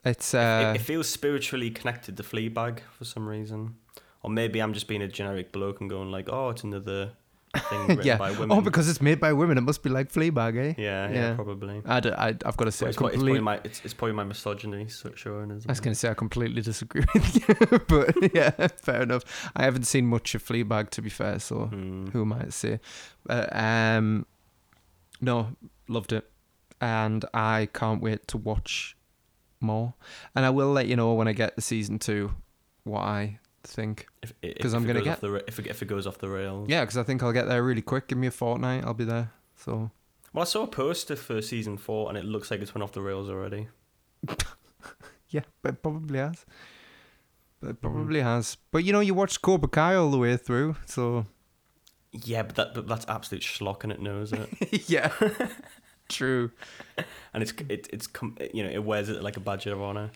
S2: it's uh,
S1: it, it feels spiritually connected to Fleabag for some reason, or maybe I'm just being a generic bloke and going like, oh, it's another thing (laughs) written
S2: yeah.
S1: by women.
S2: Oh, because it's made by women, it must be like Fleabag, eh?
S1: yeah, yeah,
S2: Yeah.
S1: probably.
S2: I, d- I, have got to say,
S1: it's, quite, it's,
S2: completely,
S1: probably my it's, it's probably my misogyny so- showing as
S2: I was going to say I completely disagree (laughs) with you, (laughs) but yeah, fair enough. I haven't seen much of Fleabag to be fair, so
S1: Hmm.
S2: who am I to say? Uh, um, no, loved it, and I can't wait to watch more. And I will let you know when I get the season two what I think.
S1: If, if,
S2: 'Cause
S1: if
S2: I'm
S1: it
S2: gonna get-
S1: the, if, it, if it goes off the rails.
S2: Yeah, because I think I'll get there really quick. Give me a fortnight, I'll be there. So
S1: Well, I saw a poster for season four, and it looks like it's went off the rails already. (laughs)
S2: yeah, but it probably has. But
S1: Mm-hmm.
S2: it probably has. But you know, you watched Cobra Kai all the way through, so
S1: Yeah, but that but that's absolute schlock, and it knows it. (laughs)
S2: yeah, (laughs) true.
S1: and it's it, it's you know it wears it like a badge of honor.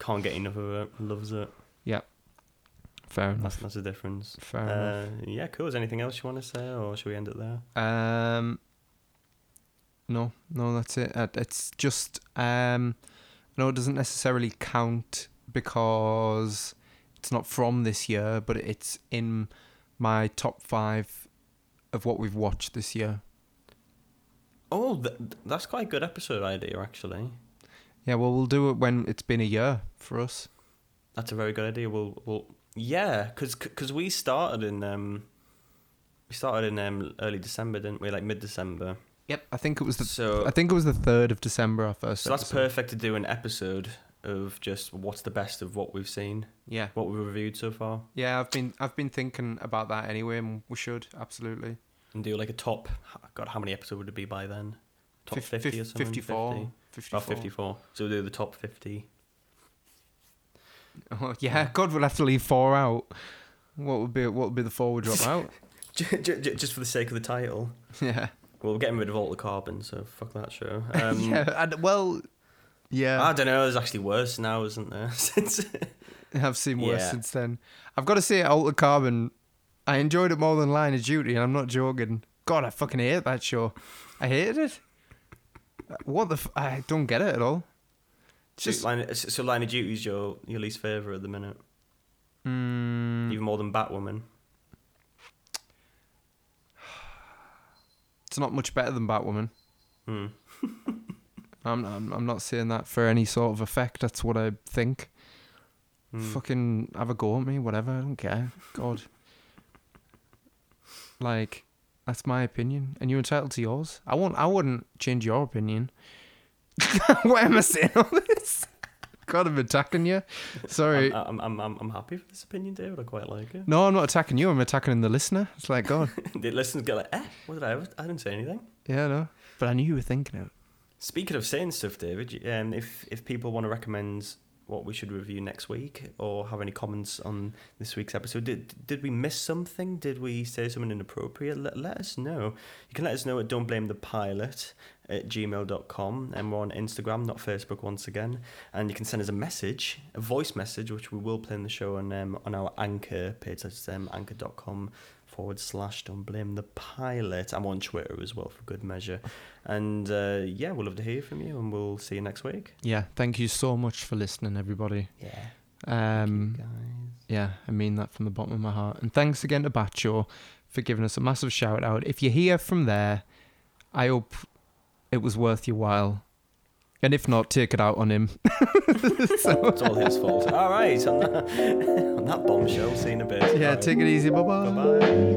S1: Can't get enough of it. Loves it.
S2: Yeah, fair enough.
S1: that's the difference.
S2: Fair enough.
S1: Uh, yeah, cool. Is there anything else you want to say, or should we end it there?
S2: Um, no, no, that's it. Uh, It's just um, no, it doesn't necessarily count because it's not from this year, but it's in my top five of what we've watched this year.
S1: Oh, th- that's quite a good episode idea, actually.
S2: Yeah, well, we'll do it when it's been a year for us.
S1: That's a very good idea. We'll, we'll yeah, because cause we started in um, we started in um, early December, didn't we? Like mid December.
S2: Yep. I think it was the.
S1: So
S2: I think it was the third of December. Our first.
S1: so that's perfect to do an episode of just what's the best of what we've seen,
S2: Yeah.
S1: what we've reviewed so far,
S2: Yeah, I've been I've been thinking about that anyway, and we should absolutely.
S1: and do like a top. God, how many episodes would it be by then? Top
S2: Fif-
S1: fifty
S2: fif-
S1: or something.
S2: 54.
S1: 50?
S2: 54.
S1: Oh, 54. So we'll do the top 50.
S2: Oh, yeah, God, we'll have to leave four out. What would be what would be the four we drop out? (laughs)
S1: Just for the sake of the title.
S2: yeah.
S1: Well, we're getting rid of Altered Carbon, so fuck that show. (laughs) Um,
S2: yeah. And, well, yeah.
S1: I don't know. There's actually worse now, isn't there? (laughs) Since
S2: I've seen worse
S1: Yeah.
S2: since then. I've got to say, Altered Carbon, I enjoyed it more than Line of Duty, and I'm not joking. God, I fucking hate that show. I hated it. What the? F- I don't get it at all.
S1: So,
S2: just
S1: line, so line of duty's your your least favorite at the minute,
S2: mm,
S1: even more than Batwoman.
S2: it's not much better than Batwoman.
S1: Hmm. (laughs)
S2: I'm, I'm I'm not saying that for any sort of effect. That's what I think.
S1: Hmm.
S2: Fucking have a go at me, whatever. I don't care. God. like, that's my opinion, and you're entitled to yours. I won't. I wouldn't change your opinion. (laughs) Why am I saying all this? (laughs) God, I'm attacking you. Sorry.
S1: I'm, I'm, I'm, I'm happy for this opinion, David. I quite like it.
S2: no, I'm not attacking you. I'm attacking the listener. It's like God. (laughs)
S1: the listeners get like, eh, what did I? ever- I didn't say anything.
S2: yeah, no. But I knew you were thinking it.
S1: Speaking of saying stuff, David, um, if if people want to recommend what we should review next week or have any comments on this week's episode, did did we miss something? Did we say something inappropriate? Let, let us know. You can let us know at don't blame the pilot at gmail.com and we're on Instagram, not Facebook once again. And you can send us a message, a voice message, which we will play in the show on um, on our anchor page. That's um, anchor.com forward slash don't blame the pilot. I'm on Twitter as well for good measure. And uh, yeah, we'll love to hear from you and we'll see you next week.
S2: Yeah. Thank you so much for listening, everybody.
S1: Yeah.
S2: Um.
S1: guys.
S2: Yeah, I mean that from the bottom of my heart. And thanks again to Bacho for giving us a massive shout out. If you hear from there, I hope it was worth your while. And if not, take it out on him. (laughs)
S1: It's all his fault. All right, on that, on that bombshell, see you in a bit.
S2: yeah, take it easy. Bye bye.
S1: Bye-bye.